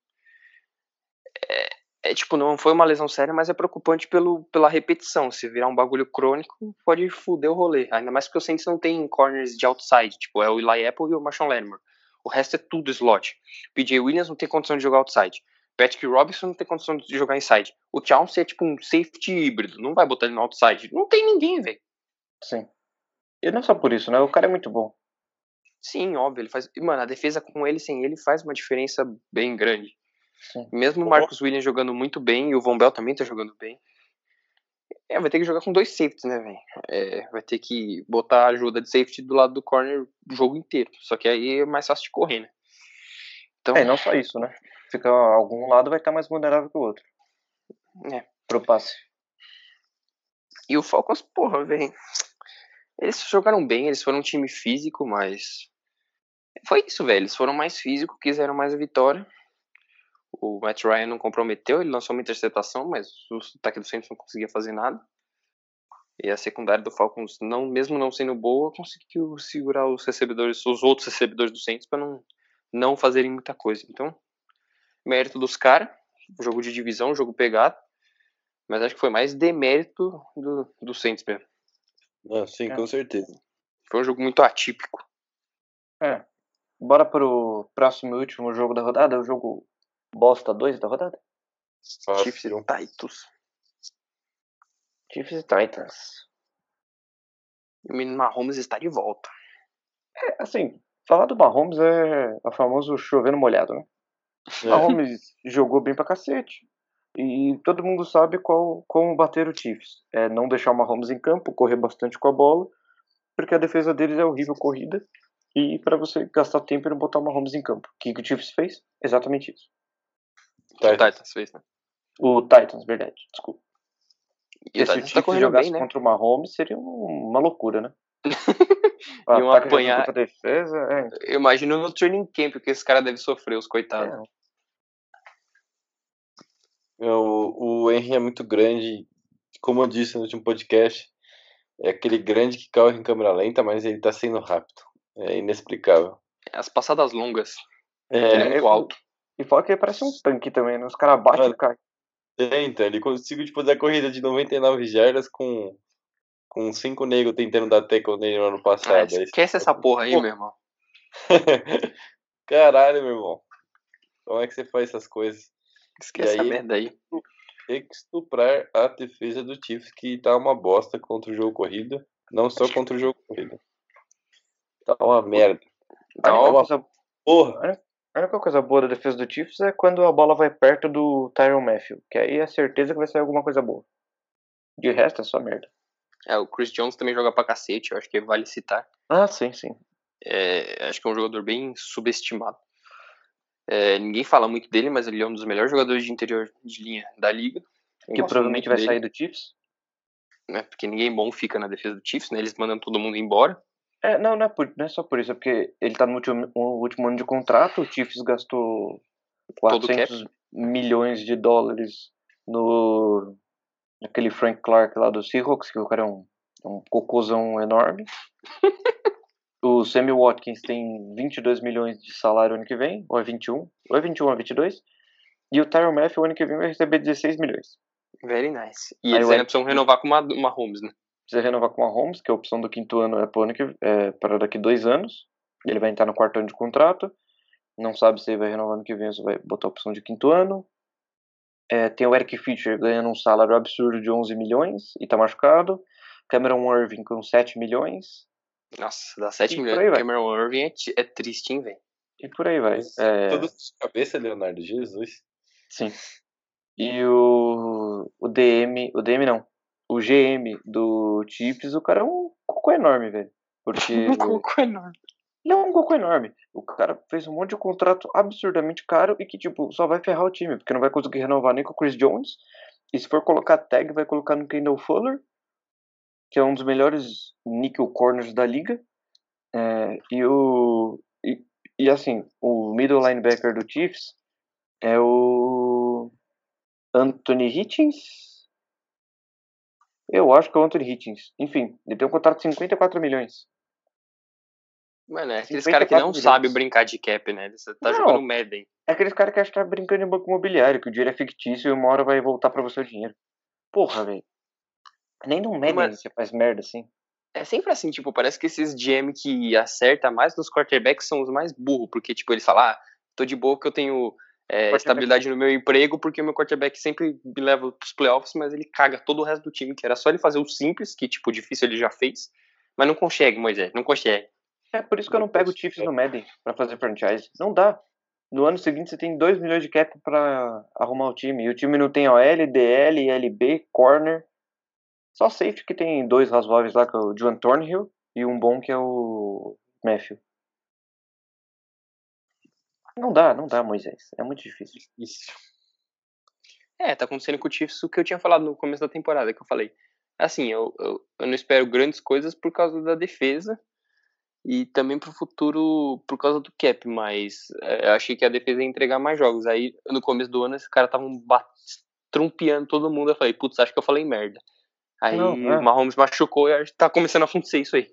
é, tipo, não foi uma lesão séria, mas é preocupante pelo, pela repetição. Se virar um bagulho crônico, pode foder o rolê. Ainda mais porque o Saints não tem corners de outside, tipo, é o Eli Apple e o Marshawn Lattimore. O resto é tudo slot. PJ Williams não tem condição de jogar outside. Patrick Robinson não tem condição de jogar inside. O Chauncey é tipo um safety híbrido, não vai botar ele no outside. Não tem ninguém, velho. Sim. E não só por isso, né? O cara é muito bom. Sim, óbvio, ele faz. Mano, a defesa com ele sem ele faz uma diferença bem grande. Sim. Mesmo o Marcus Williams jogando muito bem e o Von Bell também tá jogando bem. É, vai ter que jogar com dois safeties, né, velho? É, vai ter que botar a ajuda de safety do lado do corner o jogo inteiro. Só que aí é mais fácil de correr, né? Então, É, não só isso, né? Fica algum lado vai estar mais vulnerável que o outro. É. Pro passe. E o Falcons, porra, velho. Eles jogaram bem, eles foram um time físico, mas. Foi isso, velho. Eles foram mais físicos, quiseram mais a vitória. O Matt Ryan não comprometeu, ele lançou uma interceptação, mas o ataque do Saints não conseguia fazer nada. E a secundária do Falcons, não, mesmo não sendo boa, conseguiu segurar os recebedores, os outros recebedores do Saints para não, não fazerem muita coisa. Então, mérito dos caras, jogo de divisão, jogo pegado. Mas acho que foi mais demérito do, do Saints mesmo. Ah, sim, É. com certeza. Foi um jogo muito atípico. É. Bora pro próximo e último jogo da rodada, o jogo Bosta 2 da rodada. Chiefs e Fácil. Titans. Chiefs e Titans. E o menino Mahomes está de volta. É, assim, falar do Mahomes é o famoso chovendo molhado, né? É. Mahomes jogou bem pra cacete. E todo mundo sabe qual, como bater o Chiefs. É não deixar o Mahomes em campo, correr bastante com a bola, porque a defesa deles é horrível corrida. E para você gastar tempo e não botar o Mahomes em campo. O que, que o Chiefs fez? Exatamente isso. O Titans. Titans fez, né? O Titans, verdade, desculpa. E se o Titans tá jogasse bem, né? contra o Mahomes, seria um- uma loucura, né? Ataque jogando apanhar. contra a defesa, é, Eu imagino no training camp que esse cara deve sofrer, os coitados. é, O, o Henry é muito grande. Como eu disse no último podcast, é aquele grande que corre em câmera lenta, mas ele tá sendo rápido. É inexplicável. As passadas longas. É, ele é é, muito alto. E fala que ele parece um tanque também, né? Os caras batem e caem. é, então, ele conseguiu tipo, fazer a corrida de 99 jardas com, com cinco negros tentando dar tackle nele no ano Ah, passado. Aí esquece essa porra aí, Pô. meu irmão. Caralho, meu irmão. Como é que você faz essas coisas? Esquece E essa aí? merda aí. Tem que estuprar a defesa do Chiefs, que tá uma bosta contra o jogo corrido, não só contra o jogo corrido. Tá uma merda. Tá uma Porra. A única coisa boa da defesa do Chiefs é quando a bola vai perto do Tyron Matthew, que aí é certeza que vai sair alguma coisa boa. De resto é só merda. É, o Chris Jones também joga pra cacete, eu acho que vale citar. Ah, sim, sim. É, acho que é um jogador bem subestimado. É, ninguém fala muito dele, mas ele é um dos melhores jogadores de interior de linha da liga. Eu Que provavelmente vai dele, sair do Chiefs. né, porque ninguém bom fica na defesa do Chiefs, né? Eles mandam todo mundo embora. É, não, não é, por- não é só por isso, é porque ele tá no último, no último ano de contrato, o Chiefs gastou Todo o 400 milhões de dólares no naquele Frank Clark lá do Seahawks, que o cara é um, é um cocôzão enorme. o Sammy Watkins tem 22 milhões de salário ano que vem, ou é 21, ou é 21 ou é 22. E o Tyron Matthew ano que vem vai receber 16 milhões. Very nice. E Aí eles ainda precisam renovar com uma, uma Holmes, né? Precisa renovar com a Holmes, que a opção do quinto ano é, pro ano que, é para daqui dois anos. Ele vai entrar no quarto ano de contrato. Não sabe se ele vai renovar ano que vem ou se vai botar a opção de quinto ano. É, tem o Eric Fischer ganhando um salário absurdo de 11 milhões e tá machucado. Cameron Irving com 7 milhões. Nossa, dá 7 E por milhões aí pro vai. Cameron Irving é, é triste, hein, velho? E por aí vai. É, Tudo de cabeça, Leonardo. Jesus. sim. E o, o DM, o DM não, o GM do Chiefs, o cara é um cocô enorme, velho. Porque Um coco enorme. Ele é um cocô enorme. O cara fez um monte de contrato absurdamente caro e que, tipo, só vai ferrar o time, porque não vai conseguir renovar nem com o Chris Jones. E se for colocar tag, vai colocar no Kendall Fuller, que é um dos melhores nickel corners da liga. É, e o. E, e assim, o middle linebacker do Chiefs é o. Anthony Hitchens? Eu acho que é o Anthony Hitchens. Enfim, ele tem um contrato de 54 milhões. Mano, é aqueles 54 caras que não milhões. sabem brincar de cap, né? Você tá Não. jogando Madden. É aqueles caras que acham que tá brincando em banco imobiliário, que o dinheiro é fictício e uma hora vai voltar pra você o dinheiro. Porra, velho. Nem no Madden Mas- você faz merda assim. É sempre assim, tipo, parece que esses GM que acerta mais nos quarterbacks são os mais burros, porque, tipo, eles falam, ah, tô de boa que eu tenho é, estabilidade no meu emprego, porque o meu quarterback sempre me leva pros playoffs, mas ele caga todo o resto do time, que era só ele fazer o simples, que, tipo, difícil ele já fez, mas não consegue, Moisés, não consegue. É por isso que eu não pego o Chiefs no Madden pra fazer franchise. Não dá. No ano seguinte você tem 2 milhões de cap pra arrumar o time. E o time não tem OL, DL, LB, corner. Só safety que tem dois razoáveis lá, que é o Juan Thornhill, e um bom que é o Matthew. Não dá, não dá, Moisés. É muito difícil. Isso. É, tá acontecendo com o Chiefs o que eu tinha falado no começo da temporada, que eu falei. Assim, eu, eu, eu não espero grandes coisas por causa da defesa e também pro futuro por causa do cap, mas é, eu achei que a defesa ia entregar mais jogos. Aí, no começo do ano, esses caras estavam trumpeando todo mundo. Eu falei, putz, acho que eu falei merda. Aí Não, é. o Mahomes machucou e tá começando a acontecer isso aí.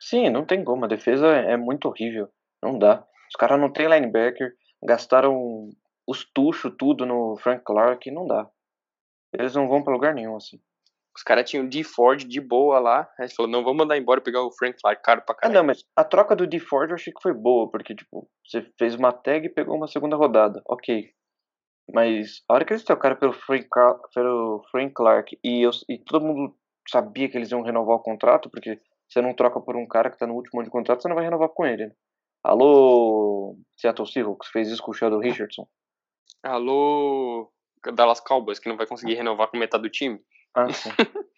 Sim, não tem como. A defesa é muito horrível. Não dá. Os caras não tem linebacker. Gastaram os tuchos tudo no Frank Clark. Não dá. Eles não vão pra lugar nenhum, assim. Os caras tinham o D Ford de boa lá. Aí eles falaram, não, vamos mandar embora e pegar o Frank Clark caro pra Ah, caralho. não, mas a troca do D Ford eu achei que foi boa, porque, tipo, você fez uma tag e pegou uma segunda rodada. Ok. Mas a hora que eles trocaram pelo Frank, pelo Frank Clark e, eu, e todo mundo sabia que eles iam renovar o contrato, porque você não troca por um cara que tá no último ano de contrato, você não vai renovar com ele. Né? Alô, Seattle Seahawks, fez isso com o Sheldon Richardson. Alô, Dallas Cowboys, que não vai conseguir renovar com metade do time. Ah, sim.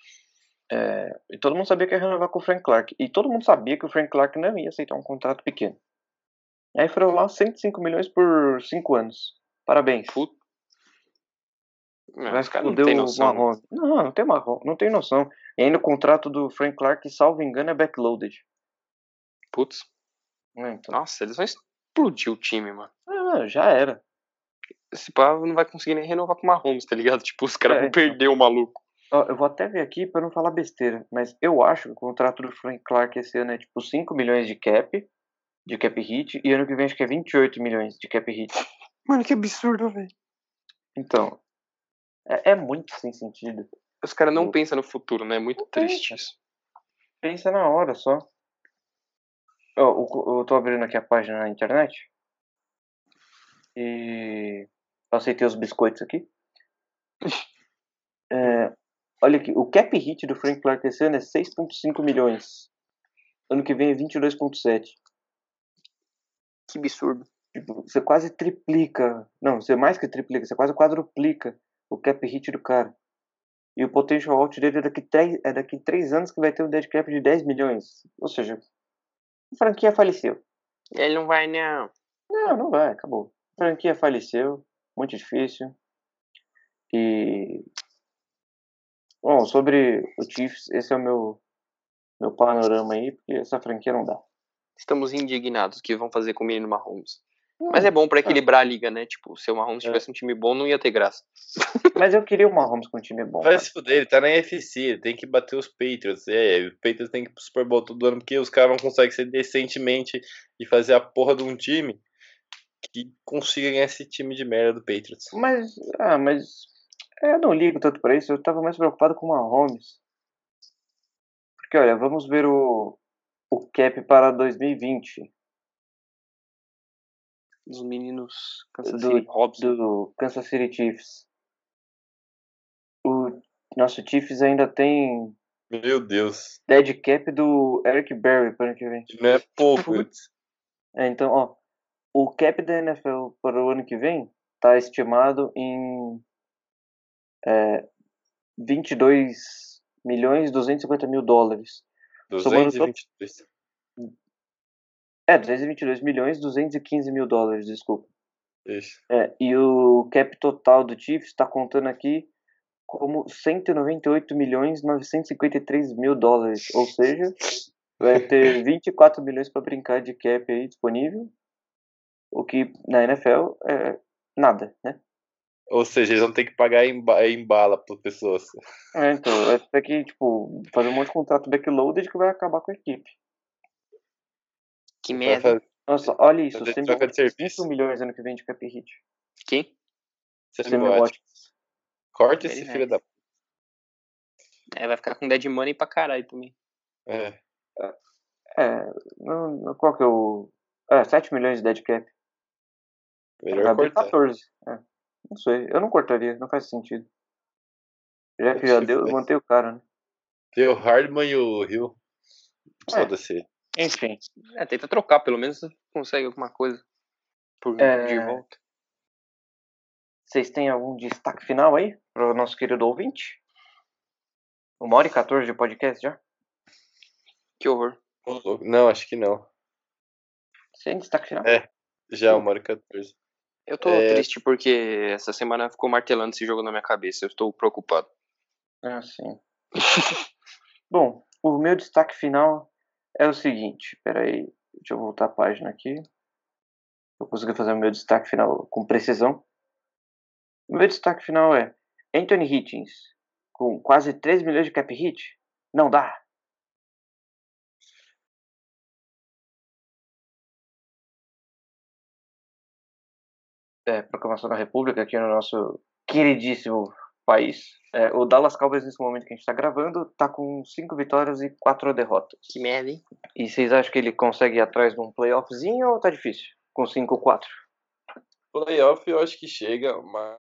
É, e todo mundo sabia que ia renovar com o Frank Clark. E todo mundo sabia que o Frank Clark não ia aceitar um contrato pequeno. Aí foram lá 105 milhões por 5 anos. Parabéns. Puta. Os caras não noção. Marrom. Não, não tem marrom, não tem noção. E ainda o contrato do Frank Clark, salvo engano, é backloaded. Putz. Né, Então, Nossa, eles vão explodir o time, mano. ah, já era. Esse pá não vai conseguir nem renovar com o Mahomes, tá ligado? Tipo, os caras É, vão então. perder o maluco. Eu vou até ver aqui pra não falar besteira, mas eu acho que o contrato do Frank Clark esse ano é tipo 5 milhões de cap, de cap hit, e ano que vem acho que é 28 milhões de cap hit. Mano, que absurdo, velho. Então, é, é muito sem sentido. Os caras não Não. pensam no futuro, né? É muito Não triste pensa. isso. Pensa na hora só. Eu tô abrindo aqui a página na internet. E eu aceitei os biscoitos aqui. É, olha aqui, o cap hit do Frank Clark esse ano é 6.5 milhões. ano que vem é 22,7. Que absurdo. Tipo, você quase triplica. Não, você mais que triplica, você quase quadruplica o cap hit do cara. E o potential out dele é daqui, três, é daqui três anos que vai ter um dead cap de 10 milhões. Ou seja, a franquia faleceu. Ele não vai, não. Não, não vai, acabou. A franquia faleceu, muito difícil. E. Bom, sobre o Chiefs, esse é o meu, meu panorama aí, porque essa franquia não dá. Estamos indignados. O que vão fazer com o menino Mahomes? Mas é bom pra equilibrar a liga, né? Tipo, se o Mahomes tivesse um time bom, não ia ter graça. Mas eu queria o Mahomes com um time bom. Vai cara. se fuder, ele tá na NFC, ele tem que bater os Patriots. É, o Patriots tem que ir pro Super Bowl todo ano, porque os caras não conseguem ser decentemente e fazer a porra de um time que consiga ganhar esse time de merda do Patriots. Mas, ah, mas eu não ligo tanto pra isso. Eu tava mais preocupado com o Mahomes. Porque, olha, vamos ver o, o cap para 2020 Os meninos Kansas do, City Robson. do Kansas City Chiefs. O nosso Chiefs ainda tem Meu Dead dead cap do Eric Berry para o ano que vem. Não é pouco. É, então, ó, o cap da NFL para o ano que vem tá estimado em é, 22 milhões 250 mil dólares. Somando todo- 222. É, 222 milhões 215 mil dólares, desculpa. Isso. É, e o cap total do Chiefs está contando aqui como 198 milhões 953 mil dólares, ou seja, vai ter 24 milhões para brincar de cap aí disponível, o que na NFL é nada, né? Ou seja, eles vão ter que pagar em, em bala para pessoas. É, então, vai ter que, tipo, fazer um monte de contrato backloaded que vai acabar com a equipe. Que Vai merda. fazer- Nossa, olha isso, fazer troca de Watkins, serviço. 5 milhões ano que vem de cap hit. Quem? Sammy Watkins. Corta esse filho da. É, vai ficar com dead money pra caralho também. É. É, não, qual que é o... É, 7 milhões de dead cap. Melhor Vai cortar. 14. É, não sei, eu não cortaria, não faz sentido. Já que já deu, for. mantém o cara, né? Tem o Hardman e o Hill. É. Foda-se. Enfim. É, tenta trocar, pelo menos consegue alguma coisa. Por, É. De volta. Vocês têm algum destaque final aí para o nosso querido ouvinte? Uma hora e 14 de podcast já? Que horror. Não, acho que não. Sem destaque final? É. Já, uma hora e 14. Eu tô É. triste porque essa semana ficou martelando esse jogo na minha cabeça. Eu estou preocupado. Ah, sim. Bom, o meu destaque final é o seguinte. Peraí, deixa eu voltar a página aqui. Eu consegui fazer o meu destaque final com precisão. O meu destaque final é Anthony Hitchens, com quase 3 milhões de cap hit. Não dá. É, proclamação da República aqui no nosso queridíssimo país. É, o Dallas Cowboys, nesse momento que a gente está gravando, tá com 5 vitórias e 4 derrotas. Que merda, hein? E vocês acham que ele consegue ir atrás de um playoffzinho ou tá difícil? Com 5-4? Playoff eu acho que chega, mas